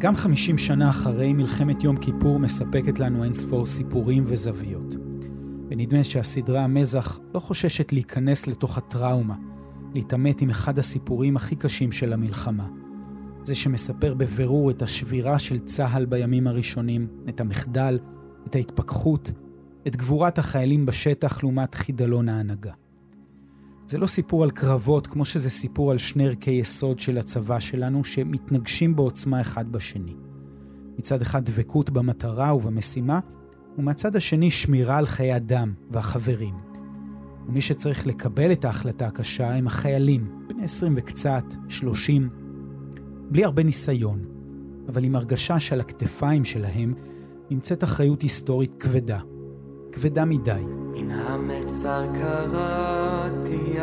גם 50 שנה אחרי מלחמת יום כיפור מספקת לנו אין ספור סיפורים וזוויות. ונדמה שהסדרה המזח לא חוששת להיכנס לתוך הטראומה, להתעמת עם אחד הסיפורים הכי קשים של המלחמה. זה שמספר בבירור את השבירה של צה"ל בימים הראשונים, את המחדל, את ההתפכחות, את גבורת החיילים בשטח לעומת חידלון ההנהגה. זה לא סיפור על קרבות כמו שזה סיפור על שני ערכי יסוד של הצבא שלנו שמתנגשים בעוצמה אחד בשני. מצד אחד דבקות במטרה ובמשימה, ומהצד השני שמירה על חיי אדם והחברים. ומי שצריך לקבל את ההחלטה הקשה הם החיילים, בני 20 וקצת, 30, בלי הרבה ניסיון, אבל עם הרגשה שעל הכתפיים שלהם נמצאת אחריות היסטורית כבדה. כבדה מדי. מן המצר קראתי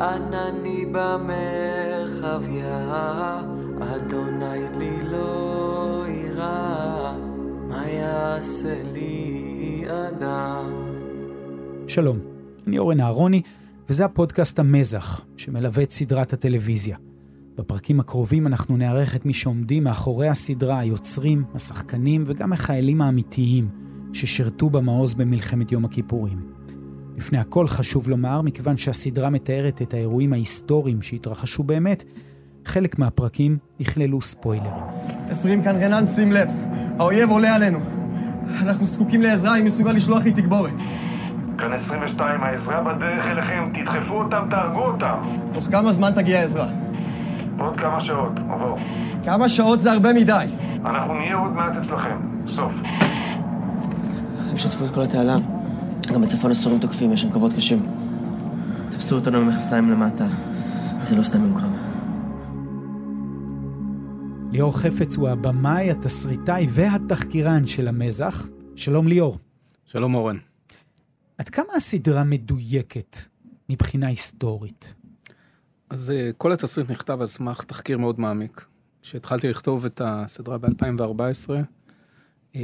ענני במרחביה, אדוני לי לא יירא, מה יעשה לי אדם? שלום, אני אורן אהרוני, וזה הפודקאסט המזח, שמלווה את סדרת הטלוויזיה. בפרקים הקרובים אנחנו נארח את מי שעומדים מאחורי הסדרה, היוצרים, השחקנים וגם החיילים האמיתיים ששירתו במעוז במלחמת יום הכיפורים. לפני הכל חשוב לומר, מכיוון שהסדרה מתארת את האירועים ההיסטוריים שהתרחשו באמת, חלק מהפרקים יכללו ספוילרים. 20 כאן רנן, שים לב, האויב עולה עלינו. אנחנו זקוקים לעזרה, אם מסוגל לשלוח לי תגבורת. כאן 22, העזרה בדרך אליכם, תדחפו אותם, תהרגו אותם. תוך כמה זמן תגיע העזרה? עוד כמה שעות, עבור. כמה שעות זה הרבה מדי. אנחנו נהיה עוד מעט אצלכם. סוף. הם שטפו את כל התעלה. גם בצפון הסורים תוקפים, יש שם קרבות קשים. תפסו אותנו במכסיים למטה. זה לא סתם יום קרב. ליאור חפץ הוא הבמאי, התסריטאי והתחקירן של המזח. שלום ליאור. שלום אורן. עד כמה הסדרה מדויקת מבחינה היסטורית? אז אה, כל התסריט נכתב על סמך תחקיר מאוד מעמיק. כשהתחלתי לכתוב את הסדרה ב-2014, אה,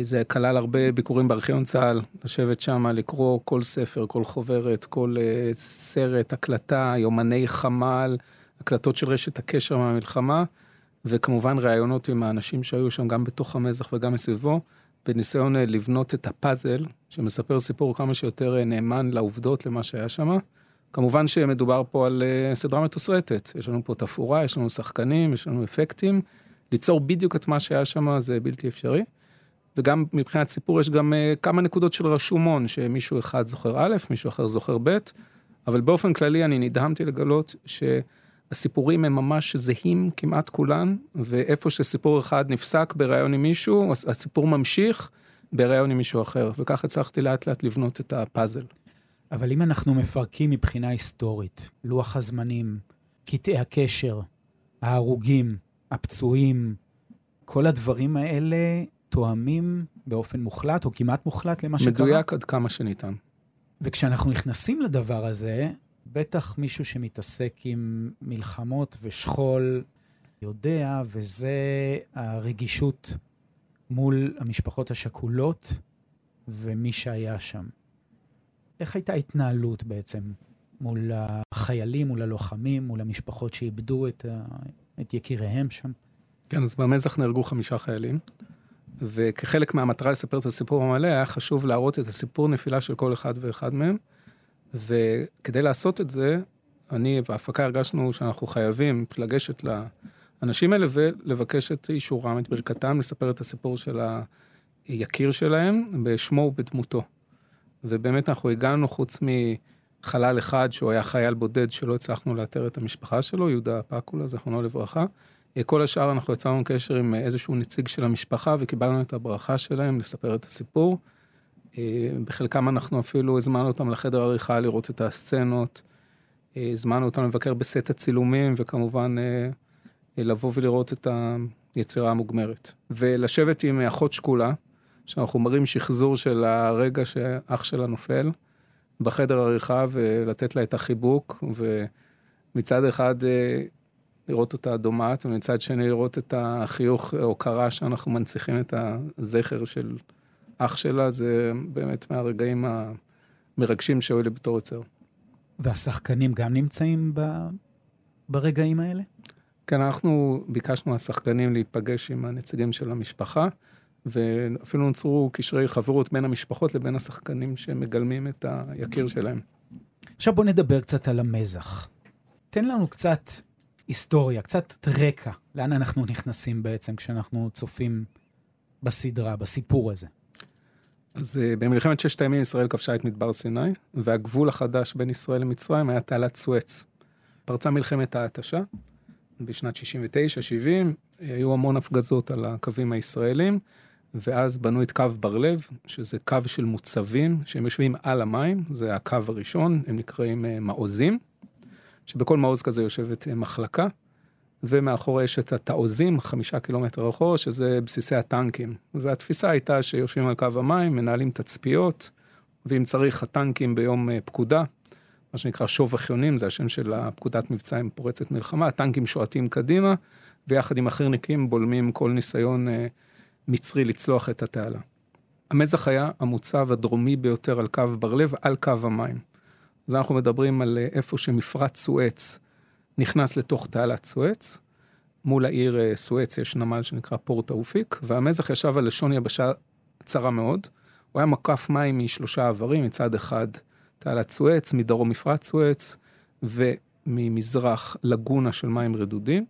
זה כלל הרבה ביקורים בארכיון צה"ל, לשבת שם, לקרוא כל ספר, כל חוברת, כל uh, סרט, הקלטה, יומני חמ"ל, הקלטות של רשת הקשר מהמלחמה, וכמובן ראיונות עם האנשים שהיו שם גם בתוך המזח וגם מסביבו, בניסיון uh, לבנות את הפאזל, שמספר סיפור כמה שיותר נאמן לעובדות, למה שהיה שם. כמובן שמדובר פה על סדרה מתוסרטת, יש לנו פה תפאורה, יש לנו שחקנים, יש לנו אפקטים, ליצור בדיוק את מה שהיה שם זה בלתי אפשרי. וגם מבחינת סיפור יש גם uh, כמה נקודות של רשומון, שמישהו אחד זוכר א', מישהו אחר זוכר ב', אבל באופן כללי אני נדהמתי לגלות שהסיפורים הם ממש זהים כמעט כולן, ואיפה שסיפור אחד נפסק בריאיון עם מישהו, הסיפור ממשיך בריאיון עם מישהו אחר, וכך הצלחתי לאט לאט לבנות את הפאזל. אבל אם אנחנו מפרקים מבחינה היסטורית, לוח הזמנים, קטעי הקשר, ההרוגים, הפצועים, כל הדברים האלה תואמים באופן מוחלט, או כמעט מוחלט למה שקרה? מדויק עד כמה שניתן. וכשאנחנו נכנסים לדבר הזה, בטח מישהו שמתעסק עם מלחמות ושכול יודע, וזה הרגישות מול המשפחות השכולות ומי שהיה שם. איך הייתה ההתנהלות בעצם מול החיילים, מול הלוחמים, מול המשפחות שאיבדו את, את יקיריהם שם? כן, אז במזח נהרגו חמישה חיילים. וכחלק מהמטרה לספר את הסיפור המלא, היה חשוב להראות את הסיפור נפילה של כל אחד ואחד מהם. וכדי לעשות את זה, אני וההפקה הרגשנו שאנחנו חייבים לגשת לאנשים האלה ולבקש את אישורם, את ברכתם, לספר את הסיפור של היקיר שלהם בשמו ובדמותו. ובאמת אנחנו הגענו חוץ מחלל אחד שהוא היה חייל בודד שלא הצלחנו לאתר את המשפחה שלו, יהודה פקולה, זכרונו לברכה. אה, כל השאר אנחנו יצרנו קשר עם אה, איזשהו נציג של המשפחה וקיבלנו את הברכה שלהם לספר את הסיפור. אה, בחלקם אנחנו אפילו הזמנו אותם לחדר עריכה לראות את הסצנות. הזמנו אותם לבקר בסט הצילומים וכמובן לבוא ולראות את היצירה המוגמרת. ולשבת עם אחות שקולה, שאנחנו מראים שחזור של הרגע שאח שלה נופל בחדר עריכה ולתת לה את החיבוק ומצד אחד לראות אותה דומעת, ומצד שני לראות את החיוך הוקרה שאנחנו מנציחים את הזכר של אח שלה, זה באמת מהרגעים המרגשים שהיו לי בתור יוצר. והשחקנים גם נמצאים ב... ברגעים האלה? כן, אנחנו ביקשנו מהשחקנים להיפגש עם הנציגים של המשפחה, ואפילו נוצרו קשרי חברות בין המשפחות לבין השחקנים שמגלמים את היקיר שלהם. עכשיו בוא נדבר קצת על המזח. תן לנו קצת היסטוריה, קצת רקע, לאן אנחנו נכנסים בעצם כשאנחנו צופים בסדרה, בסיפור הזה. אז uh, במלחמת ששת הימים ישראל כבשה את מדבר סיני, והגבול החדש בין ישראל למצרים היה תעלת סואץ. פרצה מלחמת ההתשה בשנת 69-70, היו המון הפגזות על הקווים הישראלים, ואז בנו את קו בר-לב, שזה קו של מוצבים שהם יושבים על המים, זה הקו הראשון, הם נקראים uh, מעוזים, שבכל מעוז כזה יושבת uh, מחלקה. ומאחורי יש את התעוזים, חמישה קילומטר אחורה, שזה בסיסי הטנקים. והתפיסה הייתה שיושבים על קו המים, מנהלים תצפיות, ואם צריך, הטנקים ביום אה, פקודה, מה שנקרא שוב אחיונים, זה השם של הפקודת מבצע עם פורצת מלחמה, הטנקים שועטים קדימה, ויחד עם החי"רניקים בולמים כל ניסיון אה, מצרי לצלוח את התעלה. המזח היה המוצב הדרומי ביותר על קו בר-לב, על קו המים. אז אנחנו מדברים על אה, איפה שמפרץ סואץ נכנס לתוך תעלת סואץ. מול העיר אה, סואץ יש נמל שנקרא פורט האופיק, והמזח ישב על לשון יבשה צרה מאוד. הוא היה מקף מים משלושה עברים, מצד אחד תעלת סואץ, מדרום מפרץ סואץ, וממזרח לגונה של מים רדודים.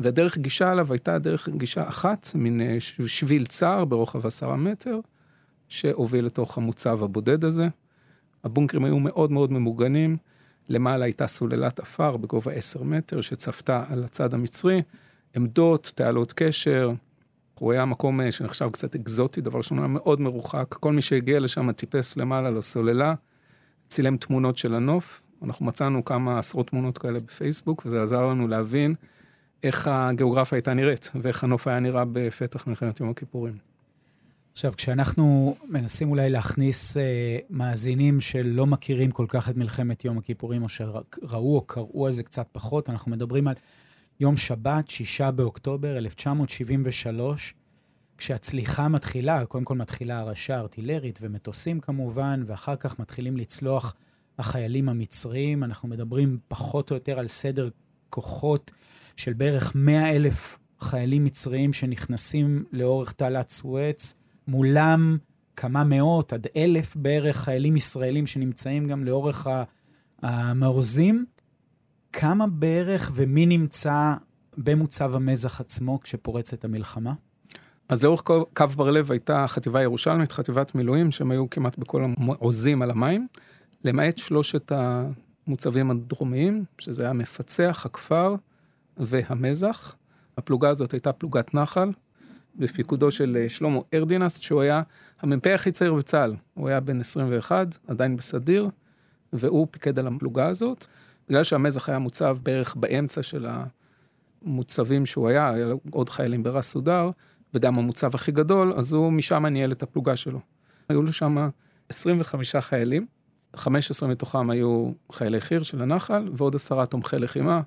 והדרך גישה עליו הייתה דרך גישה אחת, מין אה, שביל צר ברוחב עשרה מטר, שהוביל לתוך המוצב הבודד הזה. הבונקרים היו מאוד מאוד ממוגנים. למעלה הייתה סוללת עפר בגובה 10 מטר שצפתה על הצד המצרי, עמדות, תעלות קשר. הוא היה מקום אה, שנחשב קצת אקזוטי, דבר ראשון, היה מאוד מרוחק. כל מי שהגיע לשם טיפס למעלה לסוללה, צילם תמונות של הנוף. אנחנו מצאנו כמה עשרות תמונות כאלה בפייסבוק, וזה עזר לנו להבין איך הגיאוגרפיה הייתה נראית, ואיך הנוף היה נראה בפתח מלחמת יום הכיפורים. עכשיו, כשאנחנו מנסים אולי להכניס אה, מאזינים שלא מכירים כל כך את מלחמת יום הכיפורים, או שראו או קראו על זה קצת פחות, אנחנו מדברים על יום שבת, שישה באוקטובר 1973, כשהצליחה מתחילה, קודם כל מתחילה הרשה ארטילרית ומטוסים כמובן, ואחר כך מתחילים לצלוח החיילים המצריים. אנחנו מדברים פחות או יותר על סדר כוחות של בערך 100 אלף חיילים מצריים שנכנסים לאורך תעלת סואץ. מולם כמה מאות עד אלף בערך חיילים ישראלים שנמצאים גם לאורך המעוזים. כמה בערך ומי נמצא במוצב המזח עצמו כשפורצת המלחמה? אז לאורך קו בר-לב הייתה חטיבה ירושלמית, חטיבת מילואים, שהם היו כמעט בכל העוזים על המים, למעט שלושת המוצבים הדרומיים, שזה היה מפצח, הכפר והמזח. הפלוגה הזאת הייתה פלוגת נחל, בפיקודו של אה, שלמה ארדינס, שהוא היה המ"פ הכי צעיר בצה"ל. הוא היה בן 21, עדיין בסדיר, והוא פיקד על הפלוגה הזאת. בגלל שהמזח היה מוצב בערך באמצע של המוצבים שהוא היה, היה עוד חיילים ברס סודר, וגם המוצב הכי גדול, אז הוא משם ניהל את הפלוגה שלו. היו לו שם 25 חיילים, 15 מתוכם היו חיילי חי"ר של הנחל, ועוד עשרה תומכי לחימה,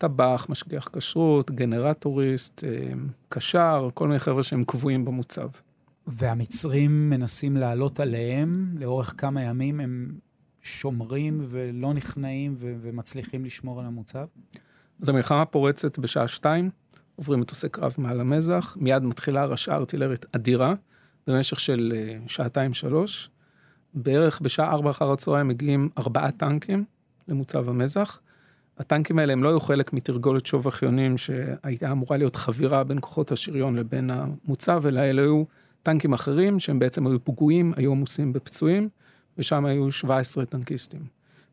טבח, משגיח כשרות, גנרטוריסט, אה, קשר, כל מיני חבר'ה שהם קבועים במוצב. והמצרים מנסים לעלות עליהם לאורך כמה ימים, הם שומרים ולא נכנעים ו- ומצליחים לשמור על המוצב? אז המלחמה פורצת בשעה שתיים, עוברים מטוסי קרב מעל המזח, מיד מתחילה רשעה ארטילרית אדירה, במשך של אה, שעתיים-שלוש. בערך בשעה ארבע אחר הצהריים מגיעים ארבעה טנקים למוצב המזח. הטנקים האלה הם לא היו חלק מתרגולת שוב אחיונים שהייתה אמורה להיות חבירה בין כוחות השריון לבין המוצב, אלא אלה היו טנקים אחרים שהם בעצם היו פגועים, היו עמוסים בפצועים, ושם היו 17 טנקיסטים.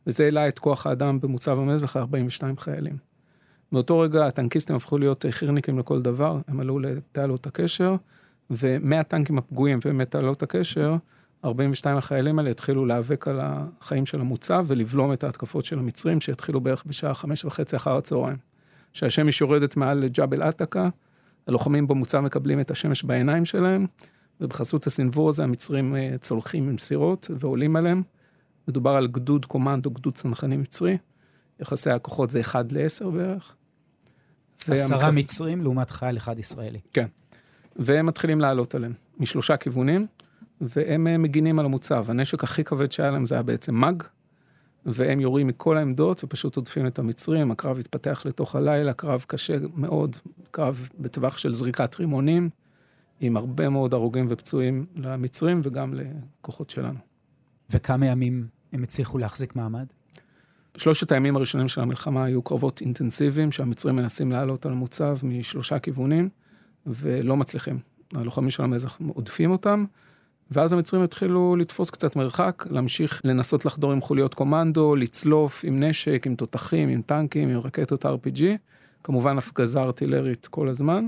וזה העלה את כוח האדם במוצב המזח ל-42 חיילים. מאותו רגע הטנקיסטים הפכו להיות חי"רניקים לכל דבר, הם עלו לתעלות הקשר, ומהטנקים הפגועים ומתעלות הקשר, 42 החיילים האלה התחילו להיאבק על החיים של המוצב ולבלום את ההתקפות של המצרים שהתחילו בערך בשעה חמש וחצי אחר הצהריים. כשהשמש יורדת מעל ג'בל עתקה, הלוחמים במוצב מקבלים את השמש בעיניים שלהם, ובחסות הסנוור הזה המצרים אה, צולחים עם סירות ועולים עליהם. מדובר על גדוד קומנדו, גדוד צנחנים מצרי. יחסי הכוחות זה 1 ל-10 בערך. עשרה והמתח... מצרים לעומת חייל אחד ישראלי. כן. והם מתחילים לעלות עליהם, משלושה כיוונים. והם אה, מגינים על המוצב. הנשק הכי כבד שהיה להם זה היה בעצם מאג, והם יורים מכל העמדות ופשוט עודפים את המצרים, הקרב התפתח לתוך הלילה, קרב קשה מאוד, קרב בטווח של זריקת רימונים, עם הרבה מאוד הרוגים ופצועים למצרים וגם לכוחות שלנו. וכמה ימים הם הצליחו להחזיק מעמד? שלושת הימים הראשונים של המלחמה היו קרבות אינטנסיביים, שהמצרים מנסים לעלות על המוצב משלושה כיוונים, ולא מצליחים. הלוחמים של המזח עודפים אותם, ואז המצרים התחילו לתפוס קצת מרחק, להמשיך לנסות לחדור עם חוליות קומנדו, לצלוף עם נשק, עם תותחים, עם טנקים, עם רקטות RPG, כמובן הפגזה ארטילרית כל הזמן,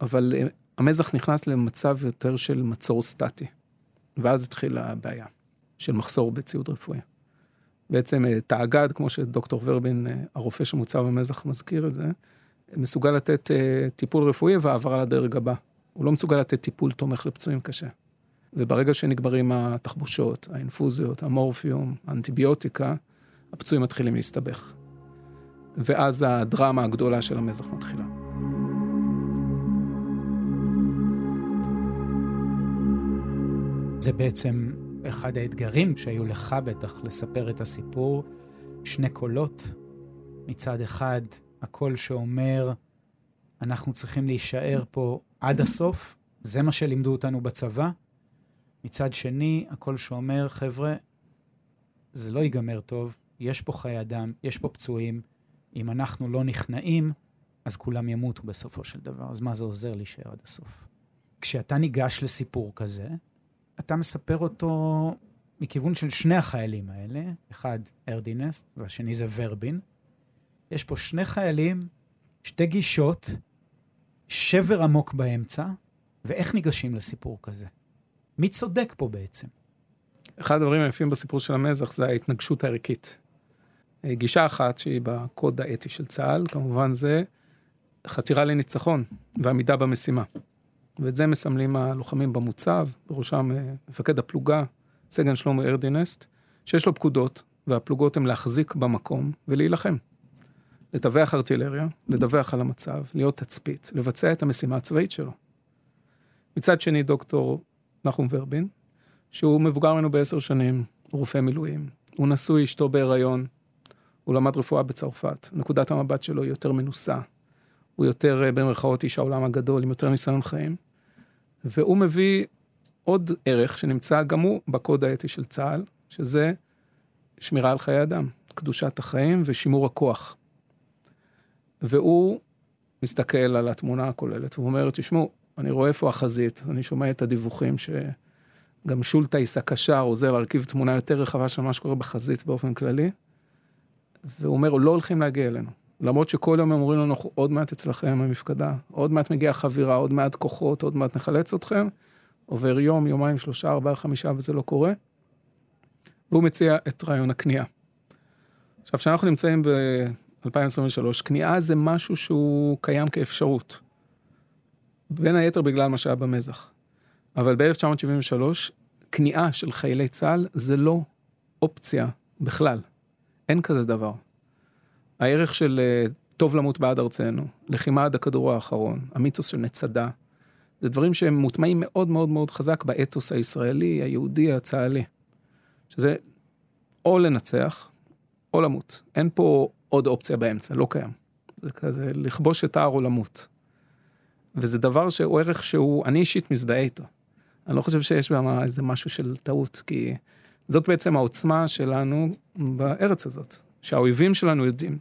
אבל אה, המזח נכנס למצב יותר של מצור סטטי, ואז התחילה הבעיה של מחסור בציוד רפואי. בעצם אה, תאגד, כמו שדוקטור ורבין, אה, הרופא שמוצב במזח, מזכיר את זה, מסוגל לתת טיפול רפואי והעברה לדרג הבא. הוא לא מסוגל לתת טיפול תומך לפצועים קשה. וברגע שנגמרים התחבושות, האינפוזיות, המורפיום, האנטיביוטיקה, הפצועים מתחילים להסתבך. ואז הדרמה הגדולה של המזח מתחילה. זה בעצם אחד האתגרים שהיו לך בטח לספר את הסיפור. שני קולות, מצד אחד הקול שאומר, אנחנו צריכים להישאר פה עד הסוף, זה מה שלימדו אותנו בצבא, מצד שני, הקול שאומר, חבר'ה, זה לא ייגמר טוב, יש פה חיי אדם, יש פה פצועים, אם אנחנו לא נכנעים, אז כולם ימותו בסופו של דבר. אז מה זה עוזר להישאר עד הסוף? כשאתה ניגש לסיפור כזה, אתה מספר אותו מכיוון של שני החיילים האלה, אחד ארדינסט והשני זה ורבין. יש פה שני חיילים, שתי גישות, שבר עמוק באמצע, ואיך ניגשים לסיפור כזה? מי צודק פה בעצם? אחד הדברים היפים בסיפור של המזח זה ההתנגשות הערכית. אה, גישה אחת שהיא בקוד האתי של צה"ל, כמובן זה חתירה לניצחון ועמידה במשימה. ואת זה מסמלים הלוחמים במוצב, בראשם אה, מפקד הפלוגה, סגן שלמה ארדינסט, שיש לו פקודות, והפלוגות הן להחזיק במקום ולהילחם. לטווח ארטילריה, לדווח על המצב, להיות תצפית, לבצע את המשימה הצבאית שלו. מצד שני, דוקטור נחום ורבין, שהוא מבוגר ממנו בעשר שנים, רופא מילואים. הוא נשוי, אשתו בהיריון, הוא למד רפואה בצרפת. נקודת המבט שלו היא יותר מנוסה. הוא יותר, אה, במרכאות, איש העולם הגדול, עם יותר ניסיון חיים. והוא מביא עוד ערך שנמצא גם הוא בקוד האתי של צה"ל, שזה שמירה על חיי אדם, קדושת החיים ושימור הכוח. והוא מסתכל על התמונה הכוללת, והוא אומר, תשמעו, אני רואה איפה החזית, אני שומע את הדיווחים שגם שולטייס הקשר עוזר להרכיב תמונה יותר רחבה של מה שקורה בחזית באופן כללי. והוא אומר, לא הולכים להגיע אלינו. למרות שכל יום הם אומרים לנו, עוד מעט אצלכם המפקדה, עוד מעט מגיעה חבירה, עוד מעט כוחות, עוד מעט נחלץ אתכם. עובר יום, יומיים, שלושה, ארבעה, חמישה, וזה לא קורה. והוא מציע את רעיון הכניעה. עכשיו, כשאנחנו נמצאים ב-2023, כניעה זה משהו שהוא קיים כאפשרות. בין היתר בגלל מה שהיה במזח. אבל ב-1973, כניעה של חיילי צה"ל זה לא אופציה בכלל. אין כזה דבר. הערך של uh, טוב למות בעד ארצנו, לחימה עד הכדור האחרון, המיתוס של מצדה, זה דברים שהם מוטמעים מאוד מאוד מאוד חזק באתוס הישראלי, היהודי, הצה"לי. שזה או לנצח, או למות. אין פה עוד אופציה באמצע, לא קיים. זה כזה לכבוש את ההר או למות. וזה דבר שהוא ערך שהוא, אני אישית מזדהה איתו. אני לא חושב שיש במה איזה משהו של טעות, כי זאת בעצם העוצמה שלנו בארץ הזאת, שהאויבים שלנו יודעים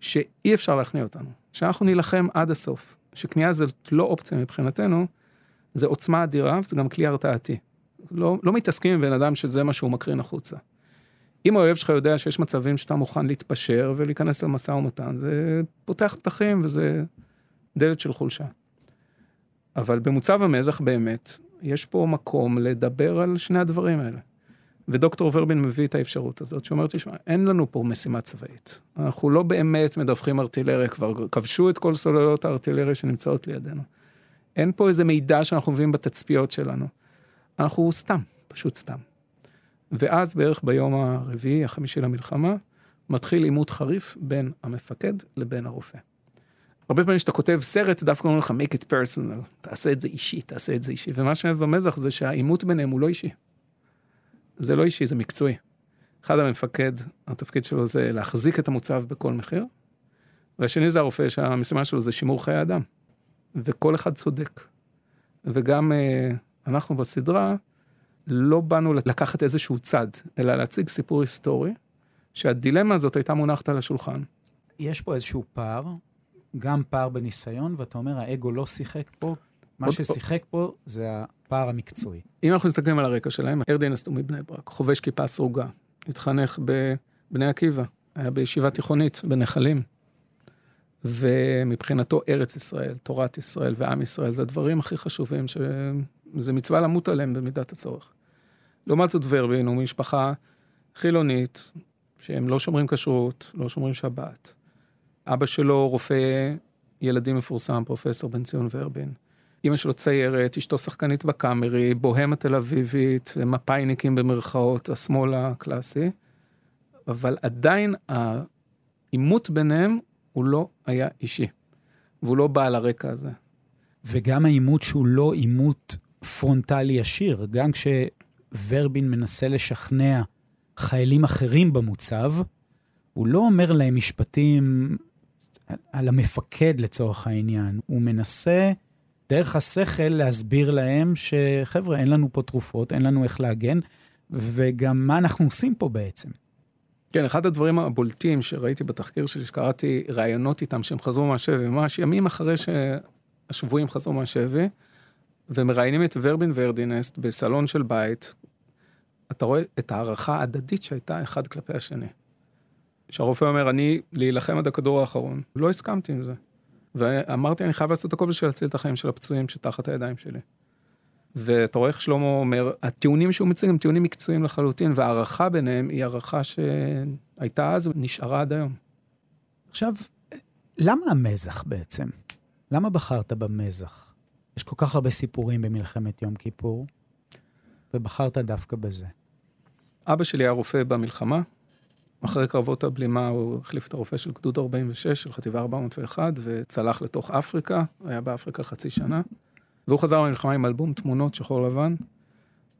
שאי אפשר להכניע אותנו, שאנחנו נילחם עד הסוף, שכניעה זאת לא אופציה מבחינתנו, זה עוצמה אדירה וזה גם כלי הרתעתי. לא, לא מתעסקים עם בן אדם שזה מה שהוא מקרין החוצה. אם האויב שלך יודע שיש מצבים שאתה מוכן להתפשר ולהיכנס למשא ומתן, זה פותח פתחים וזה דלת של חולשה. אבל במוצב המזח באמת, יש פה מקום לדבר על שני הדברים האלה. ודוקטור ורבין מביא את האפשרות הזאת, שאומר, תשמע, אין לנו פה משימה צבאית. אנחנו לא באמת מדווחים ארטילריה, כבר כבשו את כל סוללות הארטילריה שנמצאות לידינו. אין פה איזה מידע שאנחנו מביאים בתצפיות שלנו. אנחנו סתם, פשוט סתם. ואז בערך ביום הרביעי, החמישי למלחמה, מתחיל עימות חריף בין המפקד לבין הרופא. הרבה פעמים כשאתה כותב סרט, דווקא אומרים לך make it personal, תעשה את זה אישי, תעשה את זה אישי. ומה שאני אוהב במזח זה שהעימות ביניהם הוא לא אישי. זה לא אישי, זה מקצועי. אחד המפקד, התפקיד שלו זה להחזיק את המוצב בכל מחיר, והשני זה הרופא שהמשימה שלו זה שימור חיי אדם. וכל אחד צודק. וגם אה, אנחנו בסדרה לא באנו לקחת איזשהו צד, אלא להציג סיפור היסטורי, שהדילמה הזאת הייתה מונחת על השולחן. יש פה איזשהו פער, גם פער בניסיון, ואתה אומר, האגו לא שיחק פה, מה ששיחק פה זה הפער המקצועי. אם אנחנו מסתכלים על הרקע שלהם, ארדינס הוא מבני ברק, חובש כיפה סרוגה, התחנך בבני עקיבא, היה בישיבה תיכונית בנחלים. ומבחינתו ארץ ישראל, תורת ישראל ועם ישראל, זה הדברים הכי חשובים, שזה מצווה למות עליהם במידת הצורך. לעומת זאת ורבין הוא משפחה חילונית, שהם לא שומרים כשרות, לא שומרים שבת. אבא שלו רופא ילדים מפורסם, פרופסור בן ציון ורבין. אמא שלו ציירת, אשתו שחקנית בקאמרי, בוהמה תל אביבית, מפאיניקים במרכאות, השמאל הקלאסי. אבל עדיין העימות ביניהם הוא לא היה אישי, והוא לא בא על הרקע הזה. וגם העימות שהוא לא עימות פרונטלי ישיר, גם כשוורבין מנסה לשכנע חיילים אחרים במוצב, הוא לא אומר להם משפטים על המפקד לצורך העניין, הוא מנסה דרך השכל להסביר להם שחבר'ה, אין לנו פה תרופות, אין לנו איך להגן, וגם מה אנחנו עושים פה בעצם. כן, אחד הדברים הבולטים שראיתי בתחקיר שלי, שקראתי ראיונות איתם שהם חזרו מהשבי, ממש ימים אחרי שהשבויים חזרו מהשבי, ומראיינים את ורבין וארדינסט בסלון של בית, אתה רואה את ההערכה ההדדית שהייתה אחד כלפי השני. שהרופא אומר, אני להילחם עד הכדור האחרון, לא הסכמתי עם זה. ואמרתי, אני חייב לעשות הכל בשביל להציל את החיים של הפצועים שתחת הידיים שלי. ואתה רואה איך שלמה אומר, הטיעונים שהוא מציג הם טיעונים מקצועיים לחלוטין, והערכה ביניהם היא הערכה שהייתה אז ונשארה עד היום. עכשיו, למה המזח בעצם? למה בחרת במזח? יש כל כך הרבה סיפורים במלחמת יום כיפור, ובחרת דווקא בזה. אבא שלי היה רופא במלחמה. אחרי קרבות הבלימה הוא החליף את הרופא של גדוד 46, של חטיבה 401, וצלח לתוך אפריקה, היה באפריקה חצי שנה. והוא חזר מהמלחמה עם אלבום תמונות שחור לבן,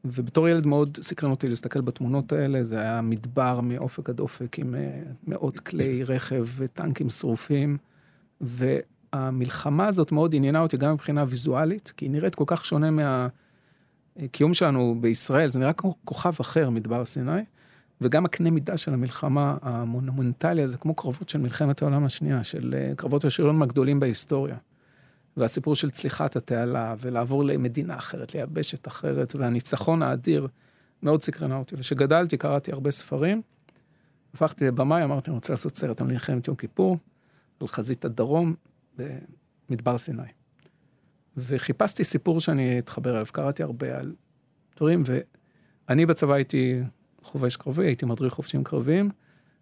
ובתור ילד מאוד סקרן אותי להסתכל בתמונות האלה, זה היה מדבר מאופק עד אופק עם אה, מאות כלי רכב וטנקים שרופים, והמלחמה הזאת מאוד עניינה אותי גם מבחינה ויזואלית, כי היא נראית כל כך שונה מהקיום שלנו בישראל, זה נראה כמו כוכב אחר, מדבר סיני. וגם הקנה מידה של המלחמה המונומנטלי הזה, כמו קרבות של מלחמת העולם השנייה, של אה, קרבות השריון הגדולים בהיסטוריה. והסיפור של צליחת התעלה, ולעבור למדינה אחרת, ליבשת אחרת, והניצחון האדיר, מאוד סקרנה אותי. וכשגדלתי קראתי הרבה ספרים, הפכתי לבמאי, אמרתי, אני רוצה לעשות סרט על מלחמת יום כיפור, על חזית הדרום, במדבר סיני. וחיפשתי סיפור שאני אתחבר אליו, קראתי הרבה על דברים, ואני בצבא הייתי חובש קרבי, הייתי מדריך חובשים קרביים,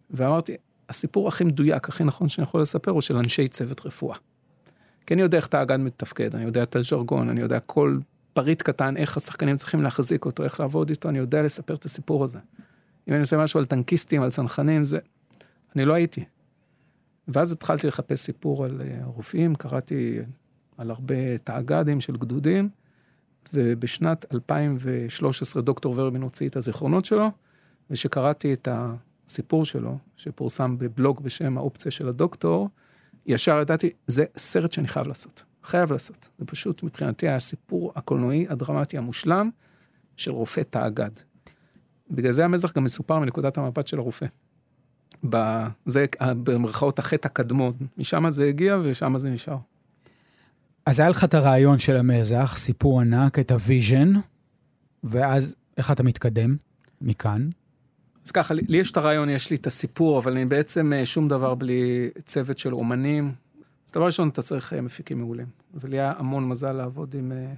ואמרתי, הסיפור הכי מדויק, הכי נכון שאני יכול לספר, הוא של אנשי צוות רפואה. כי אני יודע איך תאגד מתפקד, אני יודע את הז'רגון, אני יודע כל פריט קטן, איך השחקנים צריכים להחזיק אותו, איך לעבוד איתו, אני יודע לספר את הסיפור הזה. אם אני עושה משהו על טנקיסטים, על צנחנים, זה... אני לא הייתי. ואז התחלתי לחפש סיפור על אה, רופאים, קראתי על הרבה תאג"דים של גדודים, ובשנת 2013 דוקטור ורבין הוציא את הזיכרונות שלו, וכשקראתי את הסיפור שלו, שפורסם בבלוג בשם האופציה של הדוקטור, ישר ידעתי, זה סרט שאני חייב לעשות. חייב לעשות. זה פשוט מבחינתי הסיפור הקולנועי הדרמטי המושלם של רופא תאג"ד. בגלל זה המזח גם מסופר מנקודת המבט של הרופא. זה במרכאות החטא הקדמון, משם זה הגיע ושם זה נשאר. אז היה לך את הרעיון של המזח, סיפור ענק, את ה vision, ואז איך אתה מתקדם מכאן? אז ככה, לי יש את הרעיון, יש לי את הסיפור, אבל אני בעצם אה, שום דבר בלי צוות של אומנים. אז דבר ראשון, אתה צריך אה, מפיקים מעולים. ולי היה המון מזל לעבוד עם אה,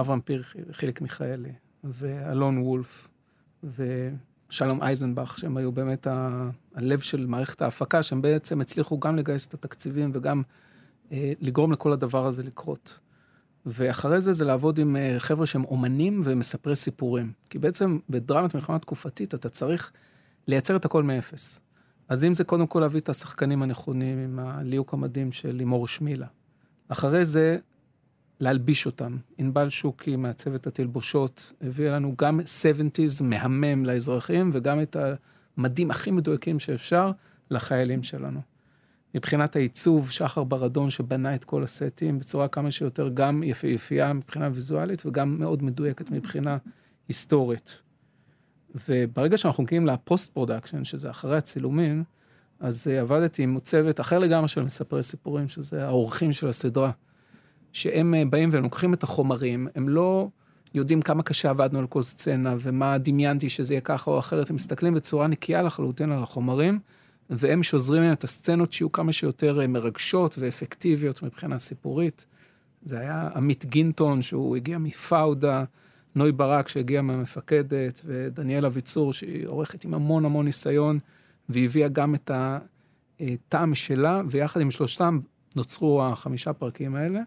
אברהם פרחי, חיליק מיכאלי, ואלון וולף, ושלום אייזנבך, שהם היו באמת ה... הלב של מערכת ההפקה, שהם בעצם הצליחו גם לגייס את התקציבים וגם לגרום לכל הדבר הזה לקרות. ואחרי זה זה לעבוד עם אה, חבר'ה שהם אומנים ומספרי סיפורים. כי בעצם בדרמת מלחמה תקופתית אתה צריך לייצר את הכל מאפס. אז אם זה קודם כל להביא את השחקנים הנכונים עם הליהוק המדהים של לימור שמילה. אחרי זה להלביש אותם. ענבל שוקי מעצבת התלבושות הביאה לנו גם 70's מהמם לאזרחים וגם את המדים הכי מדויקים שאפשר לחיילים שלנו. מבחינת העיצוב, שחר ברדון שבנה את כל הסטים בצורה כמה שיותר גם יפהפייה מבחינה ויזואלית וגם מאוד מדויקת מבחינה היסטורית. וברגע שאנחנו מגיעים ל post production, שזה אחרי הצילומים, אז uh, עבדתי עם צוות אחר לגמרי של מספרי סיפורים, שזה האורחים של הסדרה, שהם uh, באים והם לוקחים את החומרים, הם לא יודעים כמה קשה עבדנו על כל סצנה ומה דמיינתי שזה יהיה ככה או אחרת, הם מסתכלים בצורה נקייה לחלוטין על החומרים, והם שוזרים להם את הסצנות שיהיו כמה שיותר uh, מרגשות ואפקטיביות מבחינה סיפורית. זה היה עמית גינטון, שהוא הגיע מפאודה, נוי ברק שהגיע מהמפקדת, ודניאל אביצור שהיא עורכת עם המון המון ניסיון, והביאה גם את הטעם שלה, ויחד עם שלושתם נוצרו החמישה פרקים האלה.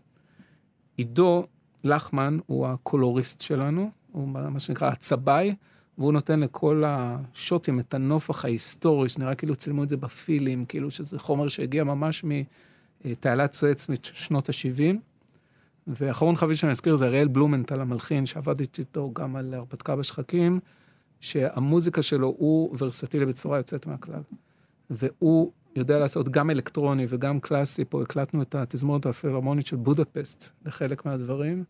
עידו לחמן הוא הקולוריסט שלנו, הוא מה שנקרא הצבאי, והוא נותן לכל השוטים את הנופח ההיסטורי, שנראה כאילו צילמו את זה בפילים, כאילו שזה חומר שהגיע ממש מתעלת סואץ משנות ה-70. ואחרון חביב שאני אזכיר זה אריאל בלומנטל המלחין, שעבד איתו גם על הרפתקה בשחקים, שהמוזיקה שלו הוא ורסטילי בצורה יוצאת מהכלל. והוא יודע לעשות גם אלקטרוני וגם קלאסי, פה הקלטנו את התזמורת הפילהרמונית של בודפסט לחלק מהדברים,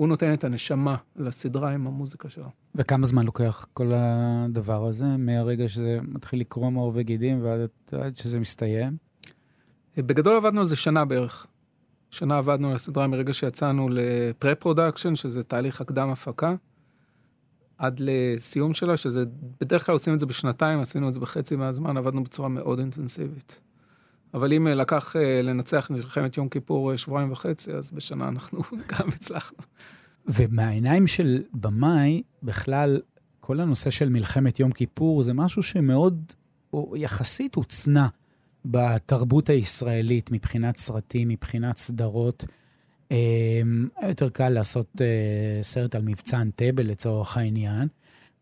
והוא נותן את הנשמה לסדרה עם המוזיקה שלו. וכמה זמן לוקח כל הדבר הזה, מהרגע שזה מתחיל לקרום עור וגידים ועד שזה מסתיים? בגדול עבדנו על זה שנה בערך. שנה עבדנו על הסדרה מרגע שיצאנו ל pre-production, שזה תהליך הקדם הפקה, עד לסיום שלה, שזה, בדרך כלל עושים את זה בשנתיים, עשינו את זה בחצי מהזמן, עבדנו בצורה מאוד אינטנסיבית. אבל אם לקח אה, לנצח מלחמת יום כיפור אה, שבועיים וחצי, אז בשנה אנחנו גם הצלחנו. ומהעיניים של במאי, בכלל, כל הנושא של מלחמת יום כיפור זה משהו שמאוד, או יחסית הוצנע בתרבות הישראלית, מבחינת סרטים, מבחינת סדרות. אמ, היה יותר קל לעשות אה, סרט על מבצע אנטבה לצורך העניין.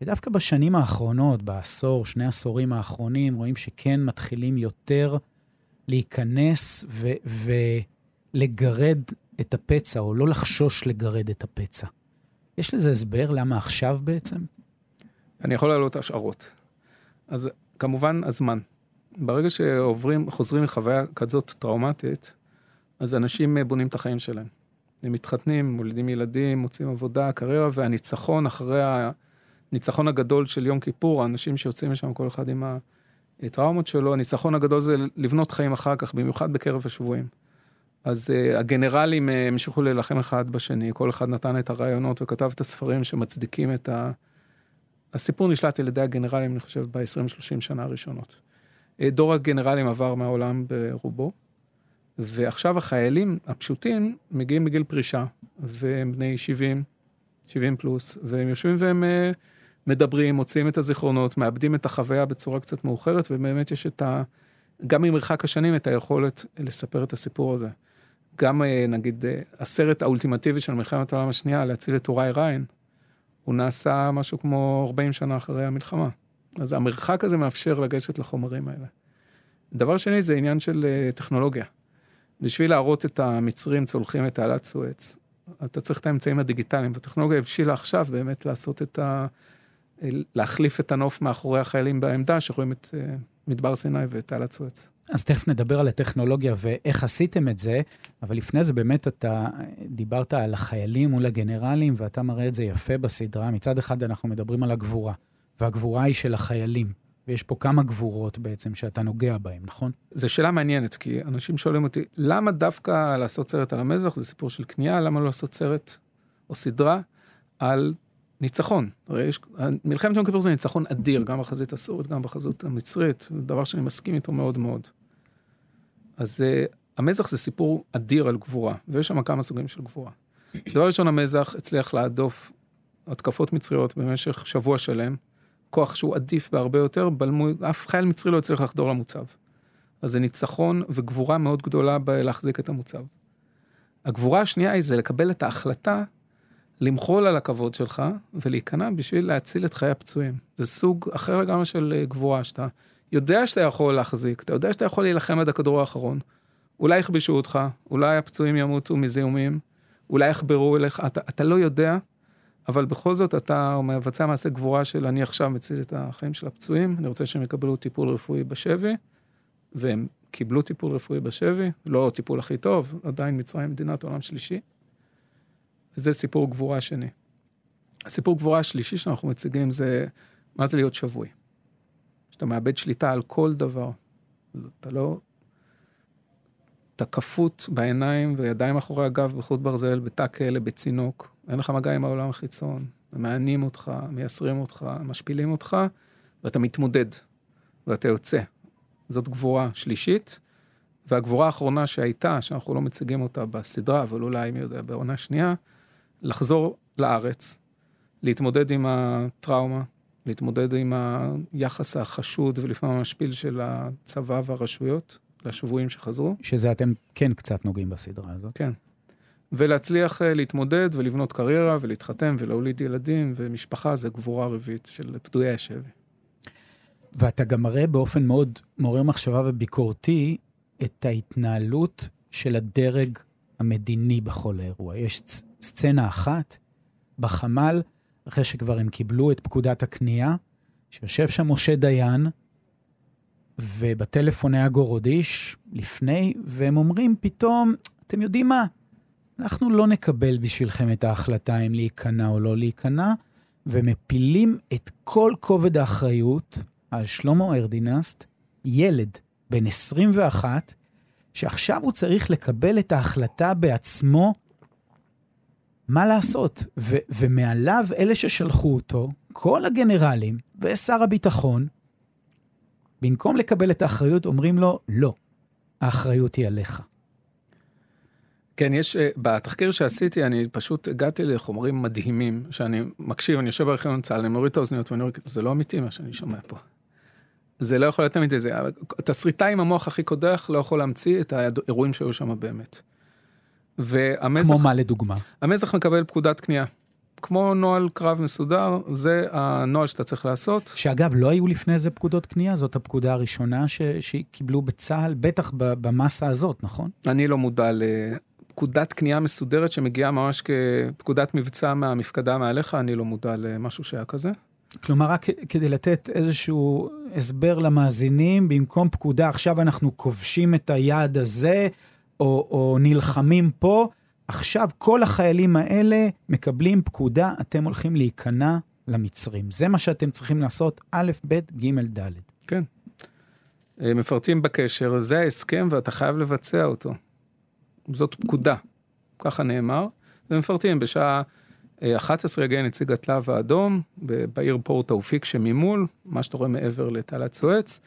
ודווקא בשנים האחרונות, בעשור, שני עשורים האחרונים, רואים שכן מתחילים יותר להיכנס ו- ולגרד את הפצע, או לא לחשוש לגרד את הפצע. יש לזה הסבר למה עכשיו בעצם? אני יכול להעלות השערות. אז כמובן הזמן. ברגע שעוברים, חוזרים לחוויה כזאת טראומטית, אז אנשים בונים את החיים שלהם. הם מתחתנים, מולידים ילדים, מוצאים עבודה, קריירה, והניצחון אחרי הניצחון הגדול של יום כיפור, האנשים שיוצאים משם, כל אחד עם הטראומות שלו, הניצחון הגדול זה לבנות חיים אחר כך, במיוחד בקרב השבויים. אז uh, הגנרלים uh, המשיכו להילחם אחד בשני, כל אחד נתן את הרעיונות וכתב את הספרים שמצדיקים את ה... הסיפור נשלט על ידי הגנרלים, אני חושב, ב-20-30 שנה הראשונות. Uh, דור הגנרלים עבר מהעולם ברובו, ועכשיו החיילים הפשוטים מגיעים בגיל פרישה, והם בני 70, 70 פלוס, והם יושבים והם uh, מדברים, מוציאים את הזיכרונות, מאבדים את החוויה בצורה קצת מאוחרת, ובאמת יש את ה... גם ממרחק השנים, את היכולת לספר את הסיפור הזה. גם uh, נגיד uh, הסרט האולטימטיבי של מלחמת העולם השנייה, להציל את טוראי ריין, הוא נעשה משהו כמו 40 שנה אחרי המלחמה. אז המרחק הזה מאפשר לגשת לחומרים האלה. דבר שני זה עניין של uh, טכנולוגיה. בשביל להראות את המצרים צולחים את תעלת סואץ, אתה צריך את האמצעים הדיגיטליים, והטכנולוגיה הבשילה עכשיו באמת לעשות את ה... להחליף את הנוף מאחורי החיילים בעמדה, שרואים את uh, מדבר סיני ואת תעלת סואץ. אז תכף נדבר על הטכנולוגיה ואיך עשיתם את זה, אבל לפני זה באמת אתה דיברת על החיילים מול הגנרלים, ואתה מראה את זה יפה בסדרה. מצד אחד אנחנו מדברים על הגבורה, והגבורה היא של החיילים. ויש פה כמה גבורות בעצם שאתה נוגע בהן, נכון? זו שאלה מעניינת, כי אנשים שואלים אותי, למה דווקא לעשות סרט על המזח, זה סיפור של כניעה, למה לא לעשות סרט או סדרה על ניצחון? הרי יש, מלחמת יום כיפור זה ניצחון אדיר, גם בחזית הסורית, גם בחזית המצרית, זה דבר שאני מסכים איתו מאוד מאוד. אז uh, המזח זה סיפור אדיר על גבורה, ויש שם כמה סוגים של גבורה. דבר ראשון, המזח הצליח להדוף התקפות מצריות במשך שבוע שלם, כוח שהוא עדיף בהרבה יותר, בלמו, אף חייל מצרי לא יצליח לחדור למוצב. אז זה ניצחון וגבורה מאוד גדולה בלהחזיק את המוצב. הגבורה השנייה היא זה לקבל את ההחלטה למחול על הכבוד שלך ולהיכנע בשביל להציל את חיי הפצועים. זה סוג אחר לגמרי של אה, גבורה, שאתה יודע שאתה יכול להחזיק, אתה יודע שאתה יכול להילחם עד הכדור האחרון. אולי יכבשו אותך, אולי הפצועים ימותו מזיהומים, אולי יחברו אליך, אתה, אתה לא יודע, אבל בכל זאת אתה מבצע מעשה גבורה של אני עכשיו מציל את החיים של הפצועים, אני רוצה שהם יקבלו טיפול רפואי בשבי, והם קיבלו טיפול רפואי בשבי, לא הטיפול הכי טוב, עדיין מצרים מדינת עולם שלישי. וזה סיפור גבורה שני. הסיפור גבורה השלישי שאנחנו מציגים זה, מה זה להיות שבוי? שאתה מאבד שליטה על כל דבר. אתה לא... אתה כפות בעיניים וידיים אחורי הגב בחוט ברזל, בתא כלא, בצינוק. אין לך מגע עם העולם החיצון. מענים אותך, מייסרים אותך, משפילים אותך, ואתה מתמודד, ואתה יוצא. זאת גבורה שלישית. והגבורה האחרונה שהייתה, שאנחנו לא מציגים אותה בסדרה, אבל אולי, מי יודע, בעונה שנייה, לחזור לארץ, להתמודד עם הטראומה, להתמודד עם היחס החשוד ולפעמים המשפיל של הצבא והרשויות לשבויים שחזרו. שזה אתם כן קצת נוגעים בסדרה הזאת. כן. ולהצליח אה, להתמודד ולבנות קריירה ולהתחתן ולהוליד ילדים ומשפחה זה גבורה רביעית של פדויי השבי. ואתה גם מראה באופן מאוד מעורר מחשבה וביקורתי את ההתנהלות של הדרג המדיני בכל האירוע. יש סצנה אחת בחמ"ל, אחרי שכבר הם קיבלו את פקודת הקנייה, שיושב שם משה דיין, ובטלפון היה גורודיש לפני, והם אומרים פתאום, אתם יודעים מה? אנחנו לא נקבל בשבילכם את ההחלטה אם להיכנע או לא להיכנע, ומפילים את כל כובד האחריות על שלמה ארדינסט, ילד בן 21, שעכשיו הוא צריך לקבל את ההחלטה בעצמו מה לעשות. ו- ומעליו, אלה ששלחו אותו, כל הגנרלים ושר הביטחון, במקום לקבל את האחריות, אומרים לו, לא, האחריות היא עליך. כן, יש, אה, בתחקיר שעשיתי, אני פשוט הגעתי לחומרים מדהימים, שאני מקשיב, אני יושב בארכיון צה"ל, אני מוריד את האוזניות ואני אומר, זה לא אמיתי מה שאני שומע פה. זה לא יכול להיות אמיתי, זה, תסריטאי עם המוח הכי קודח לא יכול להמציא את האירועים שהיו שם באמת. והמזח... כמו מה לדוגמה? המזח מקבל פקודת קנייה. כמו נוהל קרב מסודר, זה הנוהל שאתה צריך לעשות. שאגב, לא היו לפני זה פקודות קנייה? זאת הפקודה הראשונה ש... שקיבלו בצה"ל, בטח במסה הזאת, נכון? אני לא מודע לפקודת קנייה מסודרת שמגיעה ממש כפקודת מבצע מהמפקדה מעליך, אני לא מודע למשהו שהיה כזה. כלומר, רק כדי לתת איזשהו הסבר למאזינים, במקום פקודה, עכשיו אנחנו כובשים את היעד הזה, או, או נלחמים פה, עכשיו כל החיילים האלה מקבלים פקודה, אתם הולכים להיכנע למצרים. זה מה שאתם צריכים לעשות, א', ב', ג', ד'. כן. אה, מפרטים בקשר, זה ההסכם ואתה חייב לבצע אותו. זאת פקודה, ככה נאמר, ומפרטים בשעה 11 יגיע נציג הצלב האדום בעיר פורט תאופיק שממול, מה שאתה רואה מעבר לתעלת סואץ.